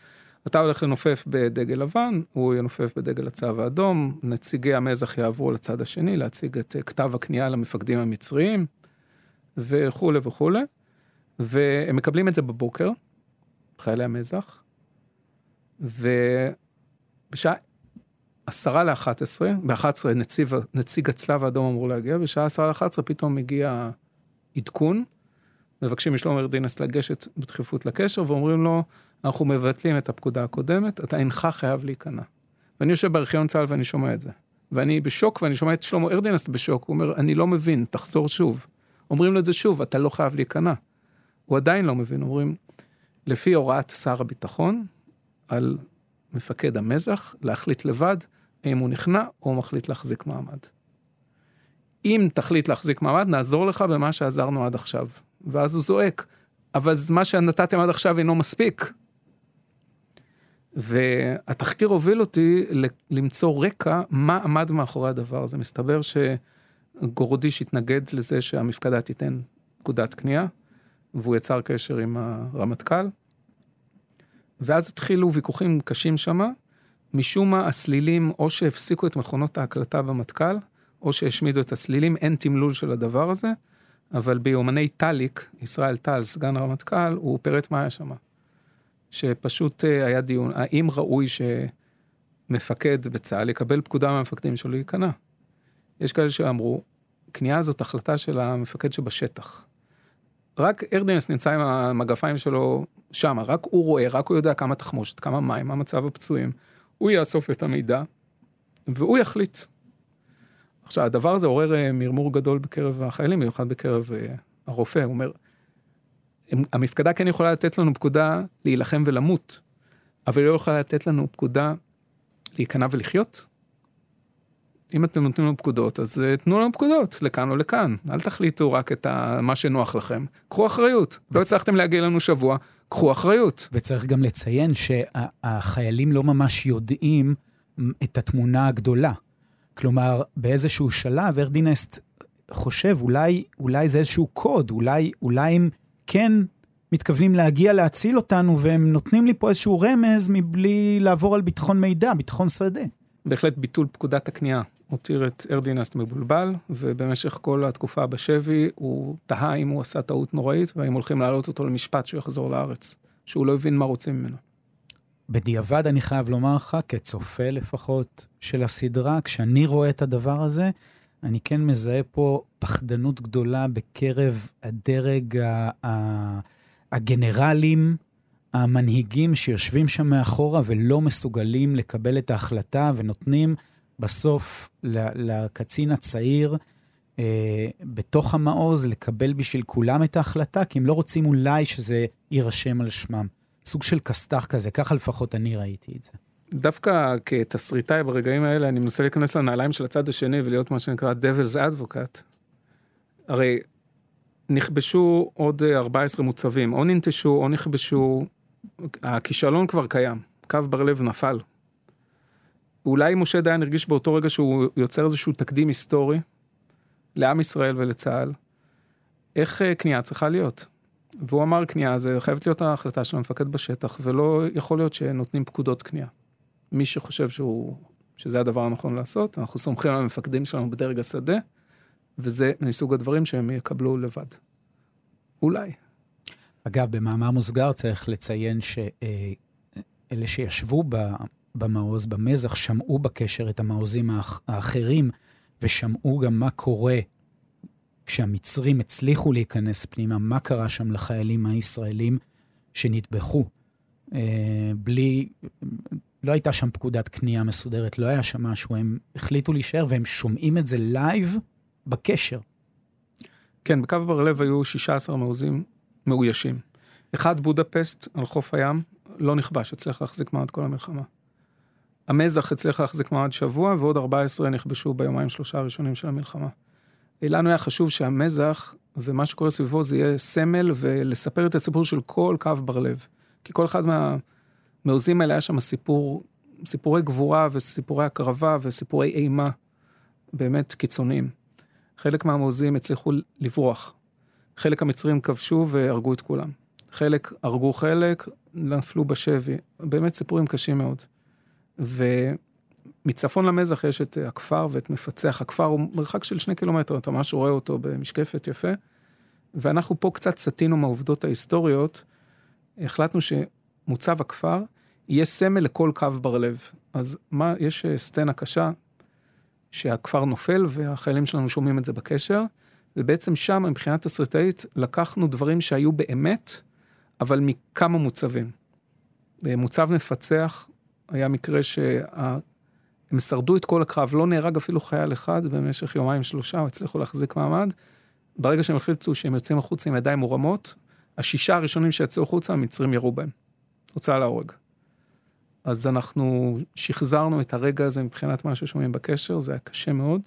אתה הולך לנופף בדגל לבן, הוא ינופף בדגל הצו האדום, נציגי המזח יעברו לצד השני להציג את כתב הכניעה למפקדים המצריים, וכולי וכולי. והם מקבלים את זה בבוקר, חיילי המזח, ובשעה עשרה לאחת עשרה, באחת עשרה נציג הצלב האדום אמור להגיע, בשעה עשרה לאחת עשרה פתאום מגיע עדכון, מבקשים משלום ארדינס לגשת בדחיפות לקשר, ואומרים לו, אנחנו מבטלים את הפקודה הקודמת, אתה אינך חייב להיכנע. ואני יושב בארכיון צה"ל ואני שומע את זה. ואני בשוק, ואני שומע את שלמה ארדינס בשוק, הוא אומר, אני לא מבין, תחזור שוב. אומרים לו את זה שוב, אתה לא חייב להיכנע. הוא עדיין לא מבין, אומרים, לפי הוראת שר הביטחון, על מפקד המזח להחליט לבד האם הוא נכנע או מחליט להחזיק מעמד. אם תחליט להחזיק מעמד, נעזור לך במה שעזרנו עד עכשיו. ואז הוא זועק, אבל מה שנתתם עד עכשיו אינו מספיק. והתחקיר הוביל אותי למצוא רקע מה עמד מאחורי הדבר הזה. מסתבר שגורודיש התנגד לזה שהמפקדה תיתן פקודת קנייה, והוא יצר קשר עם הרמטכ"ל. ואז התחילו ויכוחים קשים שמה. משום מה הסלילים, או שהפסיקו את מכונות ההקלטה במטכ"ל, או שהשמידו את הסלילים, אין תמלול של הדבר הזה, אבל ביומני טאליק, ישראל טל, סגן הרמטכ"ל, הוא פירט מה היה שם. שפשוט אה, היה דיון, האם ראוי שמפקד בצה"ל יקבל פקודה מהמפקדים שלו להיכנע? יש כאלה שאמרו, כניעה זאת החלטה של המפקד שבשטח. רק ארדינס נמצא עם המגפיים שלו שם, רק הוא רואה, רק הוא יודע כמה תחמושת, כמה מים, מה מצב הפצועים. הוא יאסוף את המידע, והוא יחליט. עכשיו, הדבר הזה עורר אה, מרמור גדול בקרב החיילים, במיוחד בקרב אה, הרופא, הוא אומר, המפקדה כן יכולה לתת לנו פקודה להילחם ולמות, אבל היא לא יכולה לתת לנו פקודה להיכנע ולחיות. אם אתם נותנים לנו פקודות, אז uh, תנו לנו פקודות, לכאן או לכאן. אל תחליטו רק את ה... מה שנוח לכם. קחו אחריות. לא הצלחתם להגיע לנו שבוע, קחו אחריות. וצריך גם לציין שהחיילים לא ממש יודעים את התמונה הגדולה. כלומר, באיזשהו שלב, ארדינסט חושב, אולי, אולי זה איזשהו קוד, אולי, אולי הם כן מתכוונים להגיע להציל אותנו, והם נותנים לי פה איזשהו רמז מבלי לעבור על ביטחון מידע, ביטחון שדה. בהחלט ביטול פקודת הכניעה הותיר את ארדינסט מבולבל, ובמשך כל התקופה בשבי הוא תהה אם הוא עשה טעות נוראית, והאם הולכים להעלות אותו למשפט שהוא יחזור לארץ, שהוא לא הבין מה רוצים ממנו. בדיעבד אני חייב לומר לך, כצופה לפחות של הסדרה, כשאני רואה את הדבר הזה, אני כן מזהה פה פחדנות גדולה בקרב הדרג הגנרלים, המנהיגים שיושבים שם מאחורה ולא מסוגלים לקבל את ההחלטה ונותנים בסוף לקצין הצעיר אה, בתוך המעוז לקבל בשביל כולם את ההחלטה, כי הם לא רוצים אולי שזה יירשם על שמם. סוג של כסת"ח כזה, ככה לפחות אני ראיתי את זה. דווקא כתסריטאי ברגעים האלה, אני מנסה להיכנס לנעליים של הצד השני ולהיות מה שנקרא Devil's Advocate. הרי נכבשו עוד 14 מוצבים, או ננטשו או נכבשו, הכישלון כבר קיים, קו בר לב נפל. אולי משה דיין הרגיש באותו רגע שהוא יוצר איזשהו תקדים היסטורי לעם ישראל ולצה"ל, איך אה, כניעה צריכה להיות. והוא אמר כניעה, זה חייבת להיות ההחלטה של המפקד בשטח, ולא יכול להיות שנותנים פקודות כניעה. מי שחושב שהוא, שזה הדבר הנכון לעשות, אנחנו סומכים על המפקדים שלנו בדרג השדה, וזה מסוג הדברים שהם יקבלו לבד. אולי. אגב, במאמר מוסגר צריך לציין שאלה שישבו במעוז, במזח, שמעו בקשר את המעוזים האחרים, ושמעו גם מה קורה כשהמצרים הצליחו להיכנס פנימה, מה קרה שם לחיילים הישראלים שנטבחו. אה, בלי, לא הייתה שם פקודת כניעה מסודרת, לא היה שם משהו, הם החליטו להישאר והם שומעים את זה live בקשר. כן, בקו בר לב היו 16 מעוזים מאוישים. אחד בודפסט על חוף הים, לא נכבש, הצליח להחזיק מעמד כל המלחמה. המזח הצליח להחזיק מעמד שבוע, ועוד 14 נכבשו ביומיים שלושה הראשונים של המלחמה. לנו היה חשוב שהמזח ומה שקורה סביבו זה יהיה סמל ולספר את הסיפור של כל קו בר לב. כי כל אחד מהמעוזים האלה היה שם סיפור, סיפורי גבורה וסיפורי הקרבה וסיפורי אימה באמת קיצוניים. חלק מהמעוזים הצליחו לברוח. חלק המצרים כבשו והרגו את כולם. חלק הרגו חלק, נפלו בשבי. באמת סיפורים קשים מאוד. ומצפון למזח יש את הכפר ואת מפצח. הכפר הוא מרחק של שני קילומטר, אתה ממש רואה אותו במשקפת יפה. ואנחנו פה קצת סטינו מהעובדות ההיסטוריות. החלטנו שמוצב הכפר יהיה סמל לכל קו בר לב. אז מה, יש אה, סצנה קשה שהכפר נופל והחיילים שלנו שומעים את זה בקשר, ובעצם שם, מבחינה תסריטאית, לקחנו דברים שהיו באמת, אבל מכמה מוצבים. מוצב מפצח, היה מקרה שהם שרדו את כל הקרב, לא נהרג אפילו חייל אחד במשך יומיים שלושה, הצליחו להחזיק מעמד. ברגע שהם החליטו שהם יוצאים החוצה עם ידיים מורמות, השישה הראשונים שיצאו החוצה, המצרים ירו בהם. הוצאה להורג. אז אנחנו שחזרנו את הרגע הזה מבחינת מה ששומעים בקשר, זה היה קשה מאוד.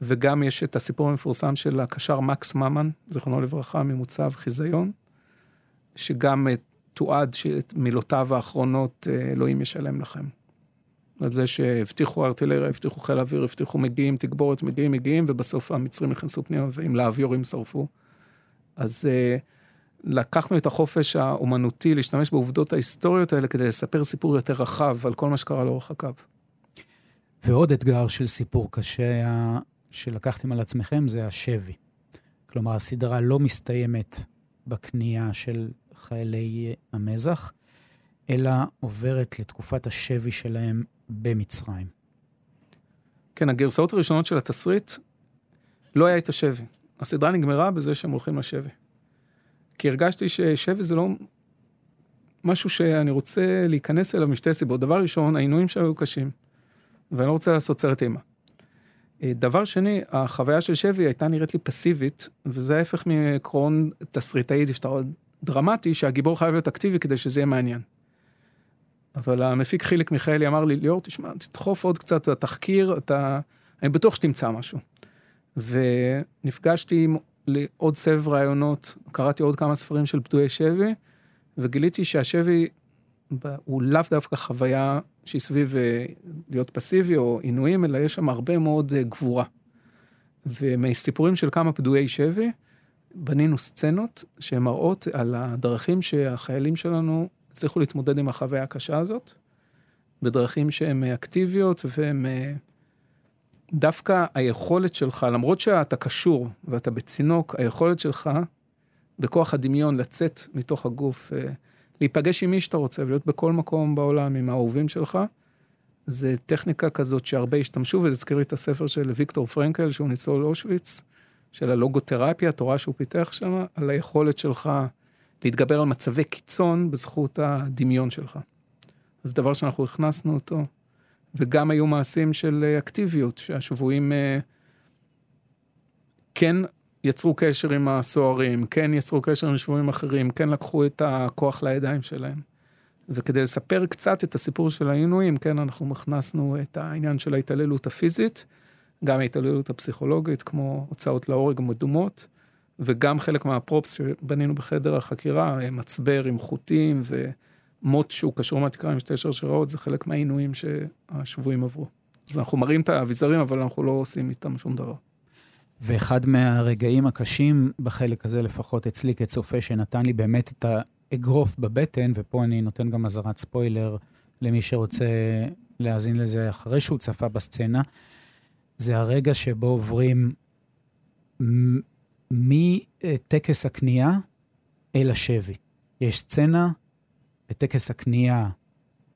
וגם יש את הסיפור המפורסם של הקשר מקס ממן, זיכרונו לברכה, ממוצב חיזיון, שגם תועד שאת מילותיו האחרונות אה, אלוהים ישלם לכם. על זה שהבטיחו ארטילריה, הבטיחו חיל אוויר, הבטיחו מגיעים, תגבורת, מגיעים, מגיעים, ובסוף המצרים נכנסו פנימה ועם לאוויורים שרפו. אז uh, לקחנו את החופש האומנותי להשתמש בעובדות ההיסטוריות האלה כדי לספר סיפור יותר רחב על כל מה שקרה לאורך הקו. ועוד אתגר של סיפור קשה שלקחתם על עצמכם זה השבי. כלומר, הסדרה לא מסתיימת בכניעה של חיילי המזח, אלא עוברת לתקופת השבי שלהם במצרים. כן, הגרסאות הראשונות של התסריט, לא היה את השבי. הסדרה נגמרה בזה שהם הולכים לשבי. כי הרגשתי ששבי זה לא משהו שאני רוצה להיכנס אליו משתי סיבות. דבר ראשון, העינויים שהיו קשים, ואני לא רוצה לעשות סרט אימה. אה, דבר שני, החוויה של שבי הייתה נראית לי פסיבית, וזה ההפך מעקרון תסריטאי דרמטי, שהגיבור חייב להיות אקטיבי כדי שזה יהיה מעניין. אבל המפיק חיליק מיכאלי אמר לי, ליאור, תשמע, תדחוף עוד קצת בתחקיר, אתה... אני בטוח שתמצא משהו. ונפגשתי עם עוד סבב רעיונות, קראתי עוד כמה ספרים של פדויי שבי, וגיליתי שהשבי הוא לאו דווקא חוויה שהיא סביב אה, להיות פסיבי או עינויים, אלא יש שם הרבה מאוד אה, גבורה. ומסיפורים של כמה פדויי שבי, בנינו סצנות שמראות על הדרכים שהחיילים שלנו הצליחו להתמודד עם החוויה הקשה הזאת, בדרכים שהן אקטיביות והן... אה, דווקא היכולת שלך, למרות שאתה קשור ואתה בצינוק, היכולת שלך בכוח הדמיון לצאת מתוך הגוף, אה, להיפגש עם מי שאתה רוצה ולהיות בכל מקום בעולם עם האהובים שלך, זה טכניקה כזאת שהרבה השתמשו, וזה הזכיר לי את הספר של ויקטור פרנקל, שהוא ניצול אושוויץ, של הלוגותרפיה, התורה שהוא פיתח שם, על היכולת שלך להתגבר על מצבי קיצון בזכות הדמיון שלך. אז דבר שאנחנו הכנסנו אותו, וגם היו מעשים של אה, אקטיביות, שהשבויים אה, כן יצרו קשר עם הסוהרים, כן יצרו קשר עם שבויים אחרים, כן לקחו את הכוח לידיים שלהם. וכדי לספר קצת את הסיפור של העינויים, כן, אנחנו הכנסנו את העניין של ההתעללות הפיזית, גם ההתעללות הפסיכולוגית, כמו הוצאות להורג מדומות, וגם חלק מהפרופס שבנינו בחדר החקירה, מצבר עם חוטים ומוט שהוא קשור מהתקרה עם שתי שרשראות, זה חלק מהעינויים שהשבויים עברו. אז אנחנו מראים את האביזרים, אבל אנחנו לא עושים איתם שום דבר. ואחד מהרגעים הקשים בחלק הזה, לפחות אצלי כצופה, שנתן לי באמת את האגרוף בבטן, ופה אני נותן גם אזהרת ספוילר למי שרוצה להאזין לזה אחרי שהוא צפה בסצנה, זה הרגע שבו עוברים מטקס הקנייה אל השבי. יש סצנה בטקס הקנייה,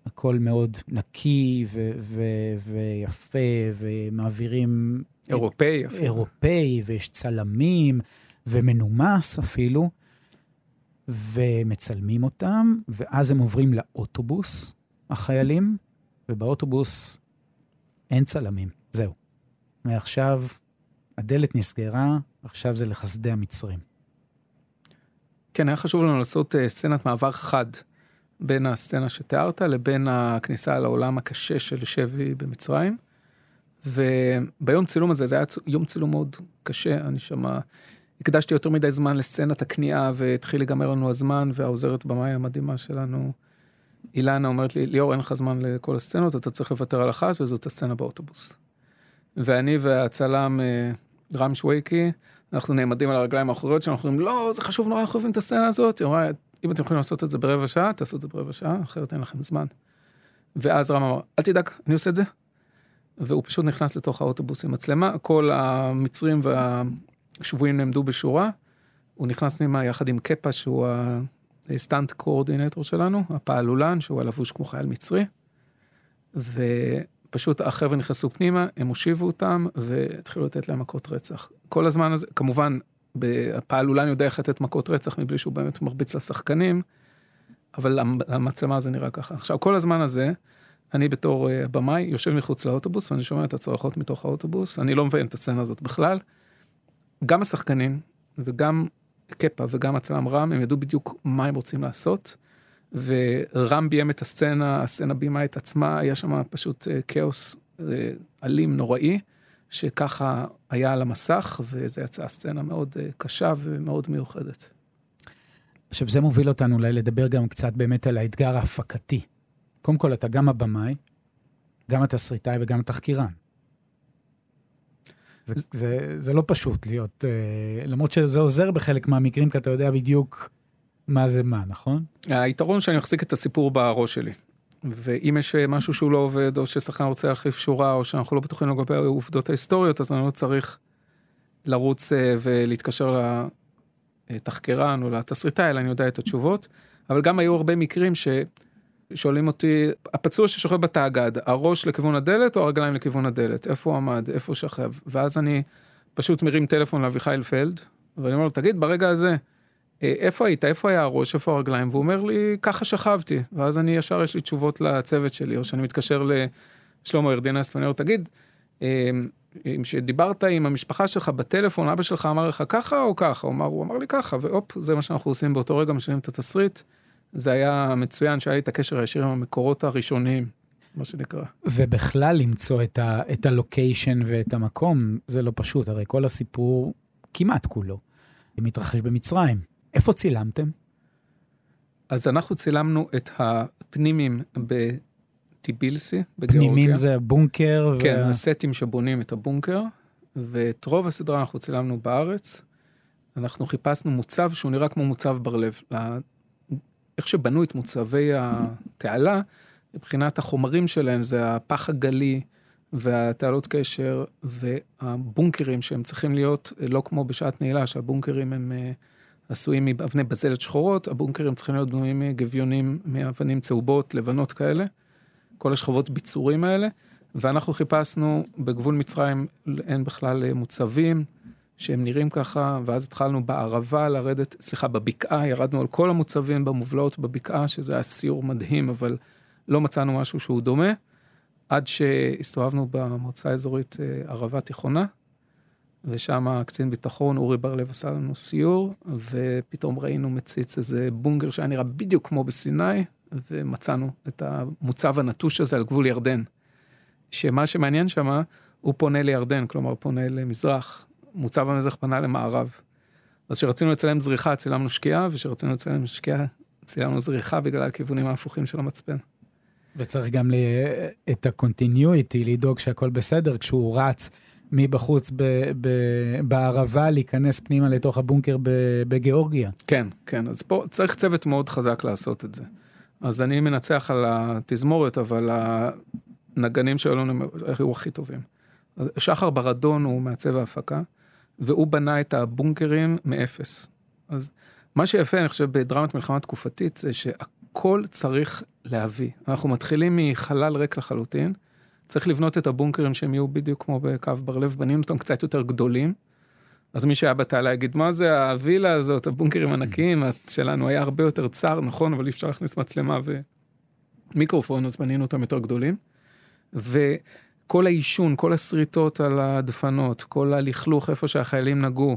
הכל מאוד נקי ו- ו- ויפה, ומעבירים... אירופאי אפילו. אירופאי, ויש צלמים, ומנומס אפילו, ומצלמים אותם, ואז הם עוברים לאוטובוס, החיילים, ובאוטובוס אין צלמים, זהו. מעכשיו הדלת נסגרה, עכשיו זה לחסדי המצרים. כן, היה חשוב לנו לעשות uh, סצנת מעבר חד בין הסצנה שתיארת לבין הכניסה לעולם הקשה של שבי במצרים. וביום צילום הזה, זה היה יום צילום מאוד קשה, אני שמה, הקדשתי יותר מדי זמן לסצנת הכניעה והתחיל להיגמר לנו הזמן, והעוזרת במאי המדהימה שלנו, אילנה, אומרת לי, ליאור, אין לך זמן לכל הסצנות, אתה צריך לוותר על אחת, וזאת הסצנה באוטובוס. ואני והצלם אה, רם שווייקי, אנחנו נעמדים על הרגליים האחוריות שלנו, אנחנו אומרים, לא, זה חשוב נורא, אנחנו אוהבים את הסצנה הזאת. היא אמרה, אם אתם יכולים לעשות את זה ברבע שעה, תעשו את זה ברבע שעה, אחרת אין לכם זמן. ואז רם אמר, אל תדאג, אני עושה את זה. והוא פשוט נכנס לתוך האוטובוס עם מצלמה, כל המצרים והשבויים נעמדו בשורה. הוא נכנס פנימה יחד עם קפה, שהוא ה stunt coordinator שלנו, הפעלולן, שהוא הלבוש כמו חייל מצרי. ו... פשוט החבר'ה נכנסו פנימה, הם הושיבו אותם והתחילו לתת להם מכות רצח. כל הזמן הזה, כמובן, הפעלולן יודע איך לתת מכות רצח מבלי שהוא באמת מרביץ לשחקנים, אבל המצלמה זה נראה ככה. עכשיו, כל הזמן הזה, אני בתור אה, במאי יושב מחוץ לאוטובוס ואני שומע את הצרחות מתוך האוטובוס, אני לא מבין את הסצנה הזאת בכלל. גם השחקנים וגם קפה וגם הצלם רם, הם ידעו בדיוק מה הם רוצים לעשות. ורם ביים את הסצנה, הסצנה ביימה את עצמה, היה שם פשוט אה, כאוס אה, אלים, נוראי, שככה היה על המסך, וזה יצאה סצנה מאוד אה, קשה ומאוד מיוחדת. עכשיו, זה מוביל אותנו אולי לדבר גם קצת באמת על האתגר ההפקתי. קודם כל, אתה גם הבמאי, גם התסריטאי וגם התחקירן. זה, זה, זה לא פשוט להיות, למרות שזה עוזר בחלק מהמקרים, כי אתה יודע בדיוק מה זה מה, נכון? היתרון שאני מחזיק את הסיפור בראש שלי. ואם יש משהו שהוא לא עובד, או ששחקן רוצה להחליף שורה, או שאנחנו לא בטוחים לגבי העובדות ההיסטוריות, אז אני לא צריך לרוץ אה, ולהתקשר לתחקרן או לתסריטאי, אלא אני יודע את התשובות. אבל גם היו הרבה מקרים ששואלים אותי, הפצוע ששוכב בתאגד, הראש לכיוון הדלת או הרגליים לכיוון הדלת? איפה הוא עמד? איפה הוא שכב? ואז אני פשוט מרים טלפון לאביחי פלד, ואני אומר לו, תגיד, ברגע הזה, אה, איפה היית, איפה היה הראש, איפה הרגליים, והוא אומר לי, ככה שכבתי, ואז אני ישר, יש לי תשובות לצוות שלי, או שאני מתקשר לשלמה ארדינס, ואני אומר, תגיד, אה, אם שדיברת עם המשפחה שלך בטלפון, אבא שלך אמר לך ככה או ככה? הוא אמר, הוא אמר לי ככה, והופ, זה מה שאנחנו עושים באותו רגע, משנים את התסריט. זה היה מצוין שהיה לי את הקשר הישיר עם המקורות הראשוניים, מה שנקרא. ובכלל למצוא את, ה, את הלוקיישן ואת המקום, זה לא פשוט, הרי כל הסיפור, כמעט כולו, מתרחש במצרים. איפה צילמתם? אז אנחנו צילמנו את הפנימים בטיבילסי, בגיאורגיה. פנימים זה בונקר? כן, ו... הסטים שבונים את הבונקר, ואת רוב הסדרה אנחנו צילמנו בארץ. אנחנו חיפשנו מוצב שהוא נראה כמו מוצב בר לב. איך שבנו את מוצבי התעלה, מבחינת החומרים שלהם זה הפח הגלי והתעלות קשר והבונקרים שהם צריכים להיות לא כמו בשעת נעילה, שהבונקרים הם אה, עשויים מאבני בזלת שחורות, הבונקרים צריכים להיות בנויים מגביונים, מאבנים צהובות, לבנות כאלה, כל השכבות ביצורים האלה, ואנחנו חיפשנו בגבול מצרים, אין בכלל אה, מוצבים. שהם נראים ככה, ואז התחלנו בערבה לרדת, סליחה, בבקעה, ירדנו על כל המוצבים במובלעות בבקעה, שזה היה סיור מדהים, אבל לא מצאנו משהו שהוא דומה, עד שהסתובבנו במועצה האזורית אה, ערבה תיכונה, ושם קצין ביטחון, אורי בר-לב עשה לנו סיור, ופתאום ראינו מציץ איזה בונגר שהיה נראה בדיוק כמו בסיני, ומצאנו את המוצב הנטוש הזה על גבול ירדן. שמה שמעניין שם, הוא פונה לירדן, כלומר פונה למזרח, מוצב המזח פנה למערב. אז כשרצינו לצלם זריחה, צילמנו שקיעה, וכשרצינו לצלם שקיעה, צילמנו זריחה בגלל הכיוונים ההפוכים של המצפן. וצריך גם ל... את ה-continuity, לדאוג שהכל בסדר, כשהוא רץ מבחוץ ב... ב... בערבה, להיכנס פנימה לתוך הבונקר בגיאורגיה. כן, כן, אז פה צריך צוות מאוד חזק לעשות את זה. אז אני מנצח על התזמורת, אבל הנגנים שלנו היו הכי טובים. שחר ברדון הוא מעצב ההפקה. והוא בנה את הבונקרים מאפס. אז מה שיפה, אני חושב, בדרמת מלחמה תקופתית, זה שהכל צריך להביא. אנחנו מתחילים מחלל ריק לחלוטין, צריך לבנות את הבונקרים שהם יהיו בדיוק כמו בקו בר לב, בנינו אותם קצת יותר גדולים. אז מי שהיה בתעלה יגיד, מה זה הווילה הזאת, הבונקרים ענקיים שלנו היה הרבה יותר צר, נכון, אבל אי אפשר להכניס מצלמה ומיקרופון, אז בנינו אותם יותר גדולים. ו... כל העישון, כל השריטות על הדפנות, כל הלכלוך איפה שהחיילים נגעו,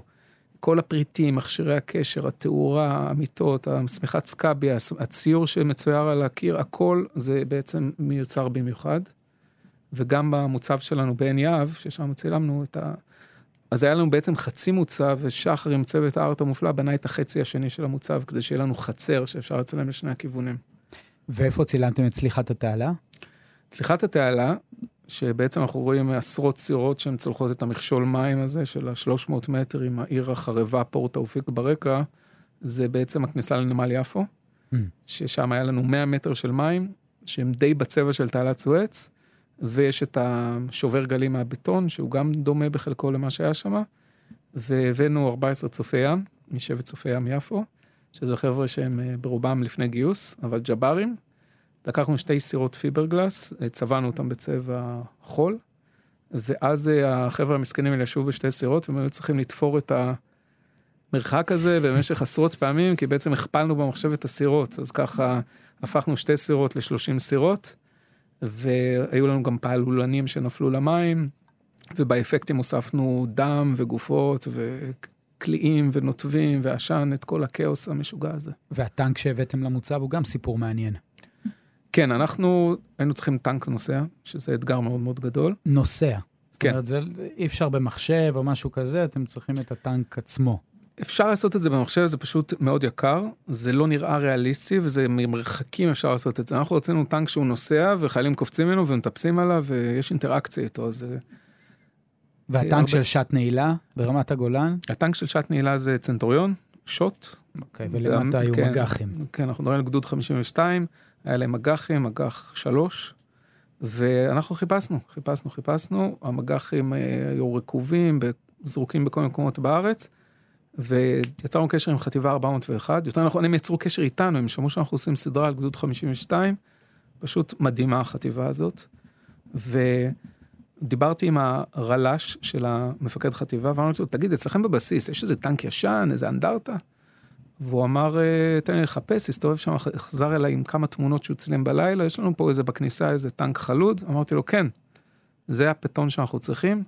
כל הפריטים, מכשירי הקשר, התאורה, המיטות, השמיכת סקאבי, הציור שמצויר על הקיר, הכל זה בעצם מיוצר במיוחד. וגם במוצב שלנו בעין יהב, ששם צילמנו את ה... אז היה לנו בעצם חצי מוצב, ושחר עם צוות הארט המופלא בנה את החצי השני של המוצב, כדי שיהיה לנו חצר שאפשר לצלם לשני הכיוונים. ואיפה צילמתם את צליחת התעלה? צליחת התעלה שבעצם אנחנו רואים עשרות סירות שהן צולחות את המכשול מים הזה של ה-300 מטר עם העיר החרבה פורט תאופיק ברקע, זה בעצם הכניסה לנמל יפו, mm. ששם היה לנו 100 מטר של מים, שהם די בצבע של תעלת סואץ, ויש את השובר גלים מהבטון, שהוא גם דומה בחלקו למה שהיה שם, והבאנו 14 צופי ים, משבט צופי ים יפו, שזה חבר'ה שהם אה, ברובם לפני גיוס, אבל ג'ברים, לקחנו שתי סירות פיברגלס, צבענו אותם בצבע חול, ואז אה, החבר'ה המסכנים האלה ישבו בשתי סירות, והם היו צריכים לתפור את המרחק הזה במשך עשרות פעמים, כי בעצם הכפלנו במחשב את הסירות, אז ככה הפכנו שתי סירות ל-30 סירות, והיו לנו גם פעלולנים שנפלו למים, ובאפקטים הוספנו דם וגופות וקליעים ונוטבים ועשן, את כל הכאוס המשוגע הזה. והטנק שהבאתם למוצב הוא גם סיפור מעניין. כן, אנחנו היינו צריכים טנק נוסע, שזה אתגר מאוד מאוד גדול. נוסע. זאת כן. אומרת, זה אי אפשר במחשב או משהו כזה, אתם צריכים את הטנק עצמו. אפשר לעשות את זה במחשב, זה פשוט מאוד יקר, זה לא נראה ריאליסטי וזה ממרחקים אפשר לעשות את זה. אנחנו רצינו טנק שהוא נוסע וחיילים קופצים ממנו ומטפסים עליו ויש אינטראקציה איתו, אז... והטנק הרבה... של שעת נעילה ברמת הגולן? הטנק של שעת נעילה זה צנטוריון, שוט. אוקיי, ולמטה היו כן, מג"חים. כן, אנחנו מדברים על גדוד 52, היה להם אג"חים, אג"ח שלוש, ואנחנו חיפשנו, חיפשנו, חיפשנו, המג"חים אה, היו רקובים, זרוקים בכל מיני מקומות בארץ, ויצרנו קשר עם חטיבה 401, יותר נכון, הם יצרו קשר איתנו, הם שמעו שאנחנו עושים סדרה על גדוד 52, פשוט מדהימה החטיבה הזאת. ודיברתי עם הרל"ש של המפקד חטיבה, ואמרתי לו, תגיד, אצלכם בבסיס, יש איזה טנק ישן, איזה אנדרטה? והוא אמר, אה, תן לי לחפש, הסתובב שם, חזר אליי עם כמה תמונות שהוא צילם בלילה, יש לנו פה איזה בכניסה איזה טנק חלוד, אמרתי לו, כן, זה הפטון שאנחנו צריכים.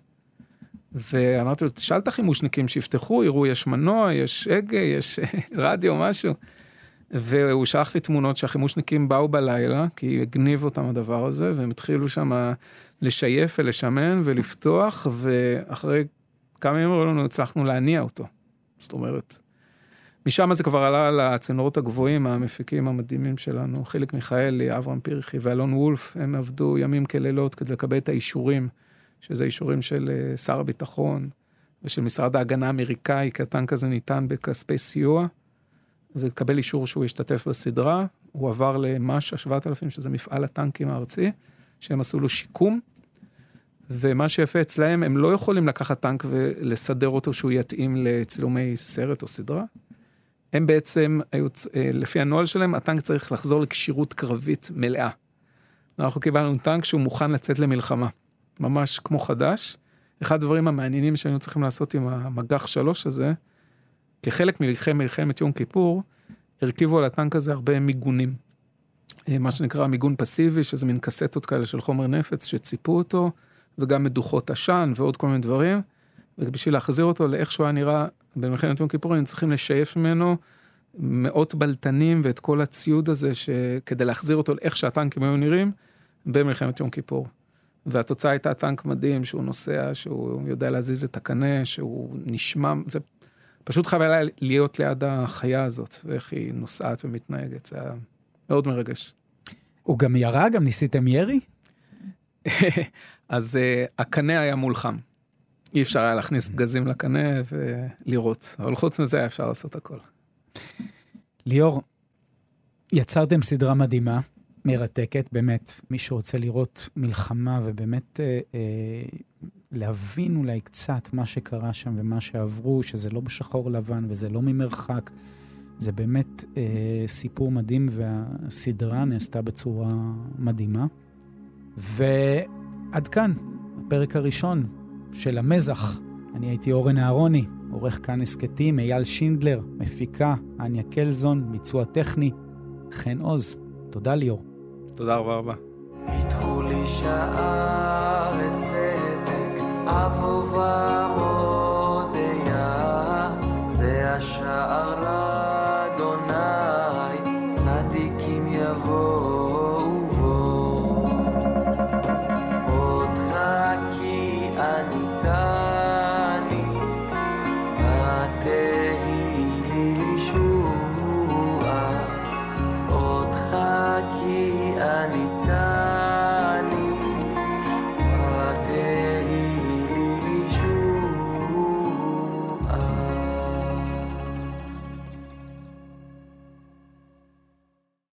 ואמרתי לו, תשאל את החימושניקים שיפתחו, יראו, יש מנוע, יש הגה, יש רדיו, משהו. והוא שלח לי תמונות שהחימושניקים באו בלילה, כי הגניב אותם הדבר הזה, והם התחילו שם לשייף ולשמן ולפתוח, ואחרי כמה ימים אמרו לנו, הצלחנו להניע אותו. זאת אומרת, משם זה כבר עלה לצינורות הגבוהים, המפיקים המדהימים שלנו, חיליק מיכאלי, אברהם פרחי ואלון וולף, הם עבדו ימים כלילות כדי לקבל את האישורים, שזה אישורים של אה, שר הביטחון ושל משרד ההגנה האמריקאי, כי הטנק הזה ניתן בכספי סיוע, ולקבל אישור שהוא ישתתף בסדרה. הוא עבר למאשה 7000, שזה מפעל הטנקים הארצי, שהם עשו לו שיקום. ומה שיפה אצלהם, הם לא יכולים לקחת טנק ולסדר אותו שהוא יתאים לצילומי סרט או סדרה. הם בעצם, אה, לפי הנוהל שלהם, הטנק צריך לחזור לכשירות קרבית מלאה. אנחנו קיבלנו טנק שהוא מוכן לצאת למלחמה, ממש כמו חדש. אחד הדברים המעניינים שהיינו צריכים לעשות עם המג"ח 3 הזה, כחלק מלחמת יום כיפור, הרכיבו על הטנק הזה הרבה מיגונים. אה, מה שנקרא מיגון פסיבי, שזה מין קסטות כאלה של חומר נפץ שציפו אותו, וגם מדוחות עשן ועוד כל מיני דברים. ובשביל להחזיר אותו לאיך שהוא היה נראה במלחמת יום כיפור, היינו צריכים לשייף ממנו מאות בלטנים ואת כל הציוד הזה, כדי להחזיר אותו לאיך שהטנקים היו נראים במלחמת יום כיפור. והתוצאה הייתה טנק מדהים, שהוא נוסע, שהוא יודע להזיז את הקנה, שהוא נשמע, זה פשוט חייב היה להיות ליד החיה הזאת, ואיך היא נוסעת ומתנהגת, זה היה מאוד מרגש. הוא גם ירה? גם ניסיתם ירי? אז uh, הקנה היה מולחם. אי אפשר היה להכניס פגזים לקנה ולראות, אבל חוץ מזה היה אפשר לעשות הכל. ליאור, יצרתם סדרה מדהימה, מרתקת, באמת, מי שרוצה לראות מלחמה ובאמת אה, אה, להבין אולי קצת מה שקרה שם ומה שעברו, שזה לא בשחור לבן וזה לא ממרחק, זה באמת אה, סיפור מדהים והסדרה נעשתה בצורה מדהימה. ועד כאן, הפרק הראשון של המזח. אני הייתי אורן אהרוני, עורך כאן הסכתים, אייל שינדלר, מפיקה, אניה קלזון, ביצוע טכני, חן עוז. תודה ליאור. תודה רבה רבה. פיתחו לי שער צדק, אבובה מודיה, זה השער.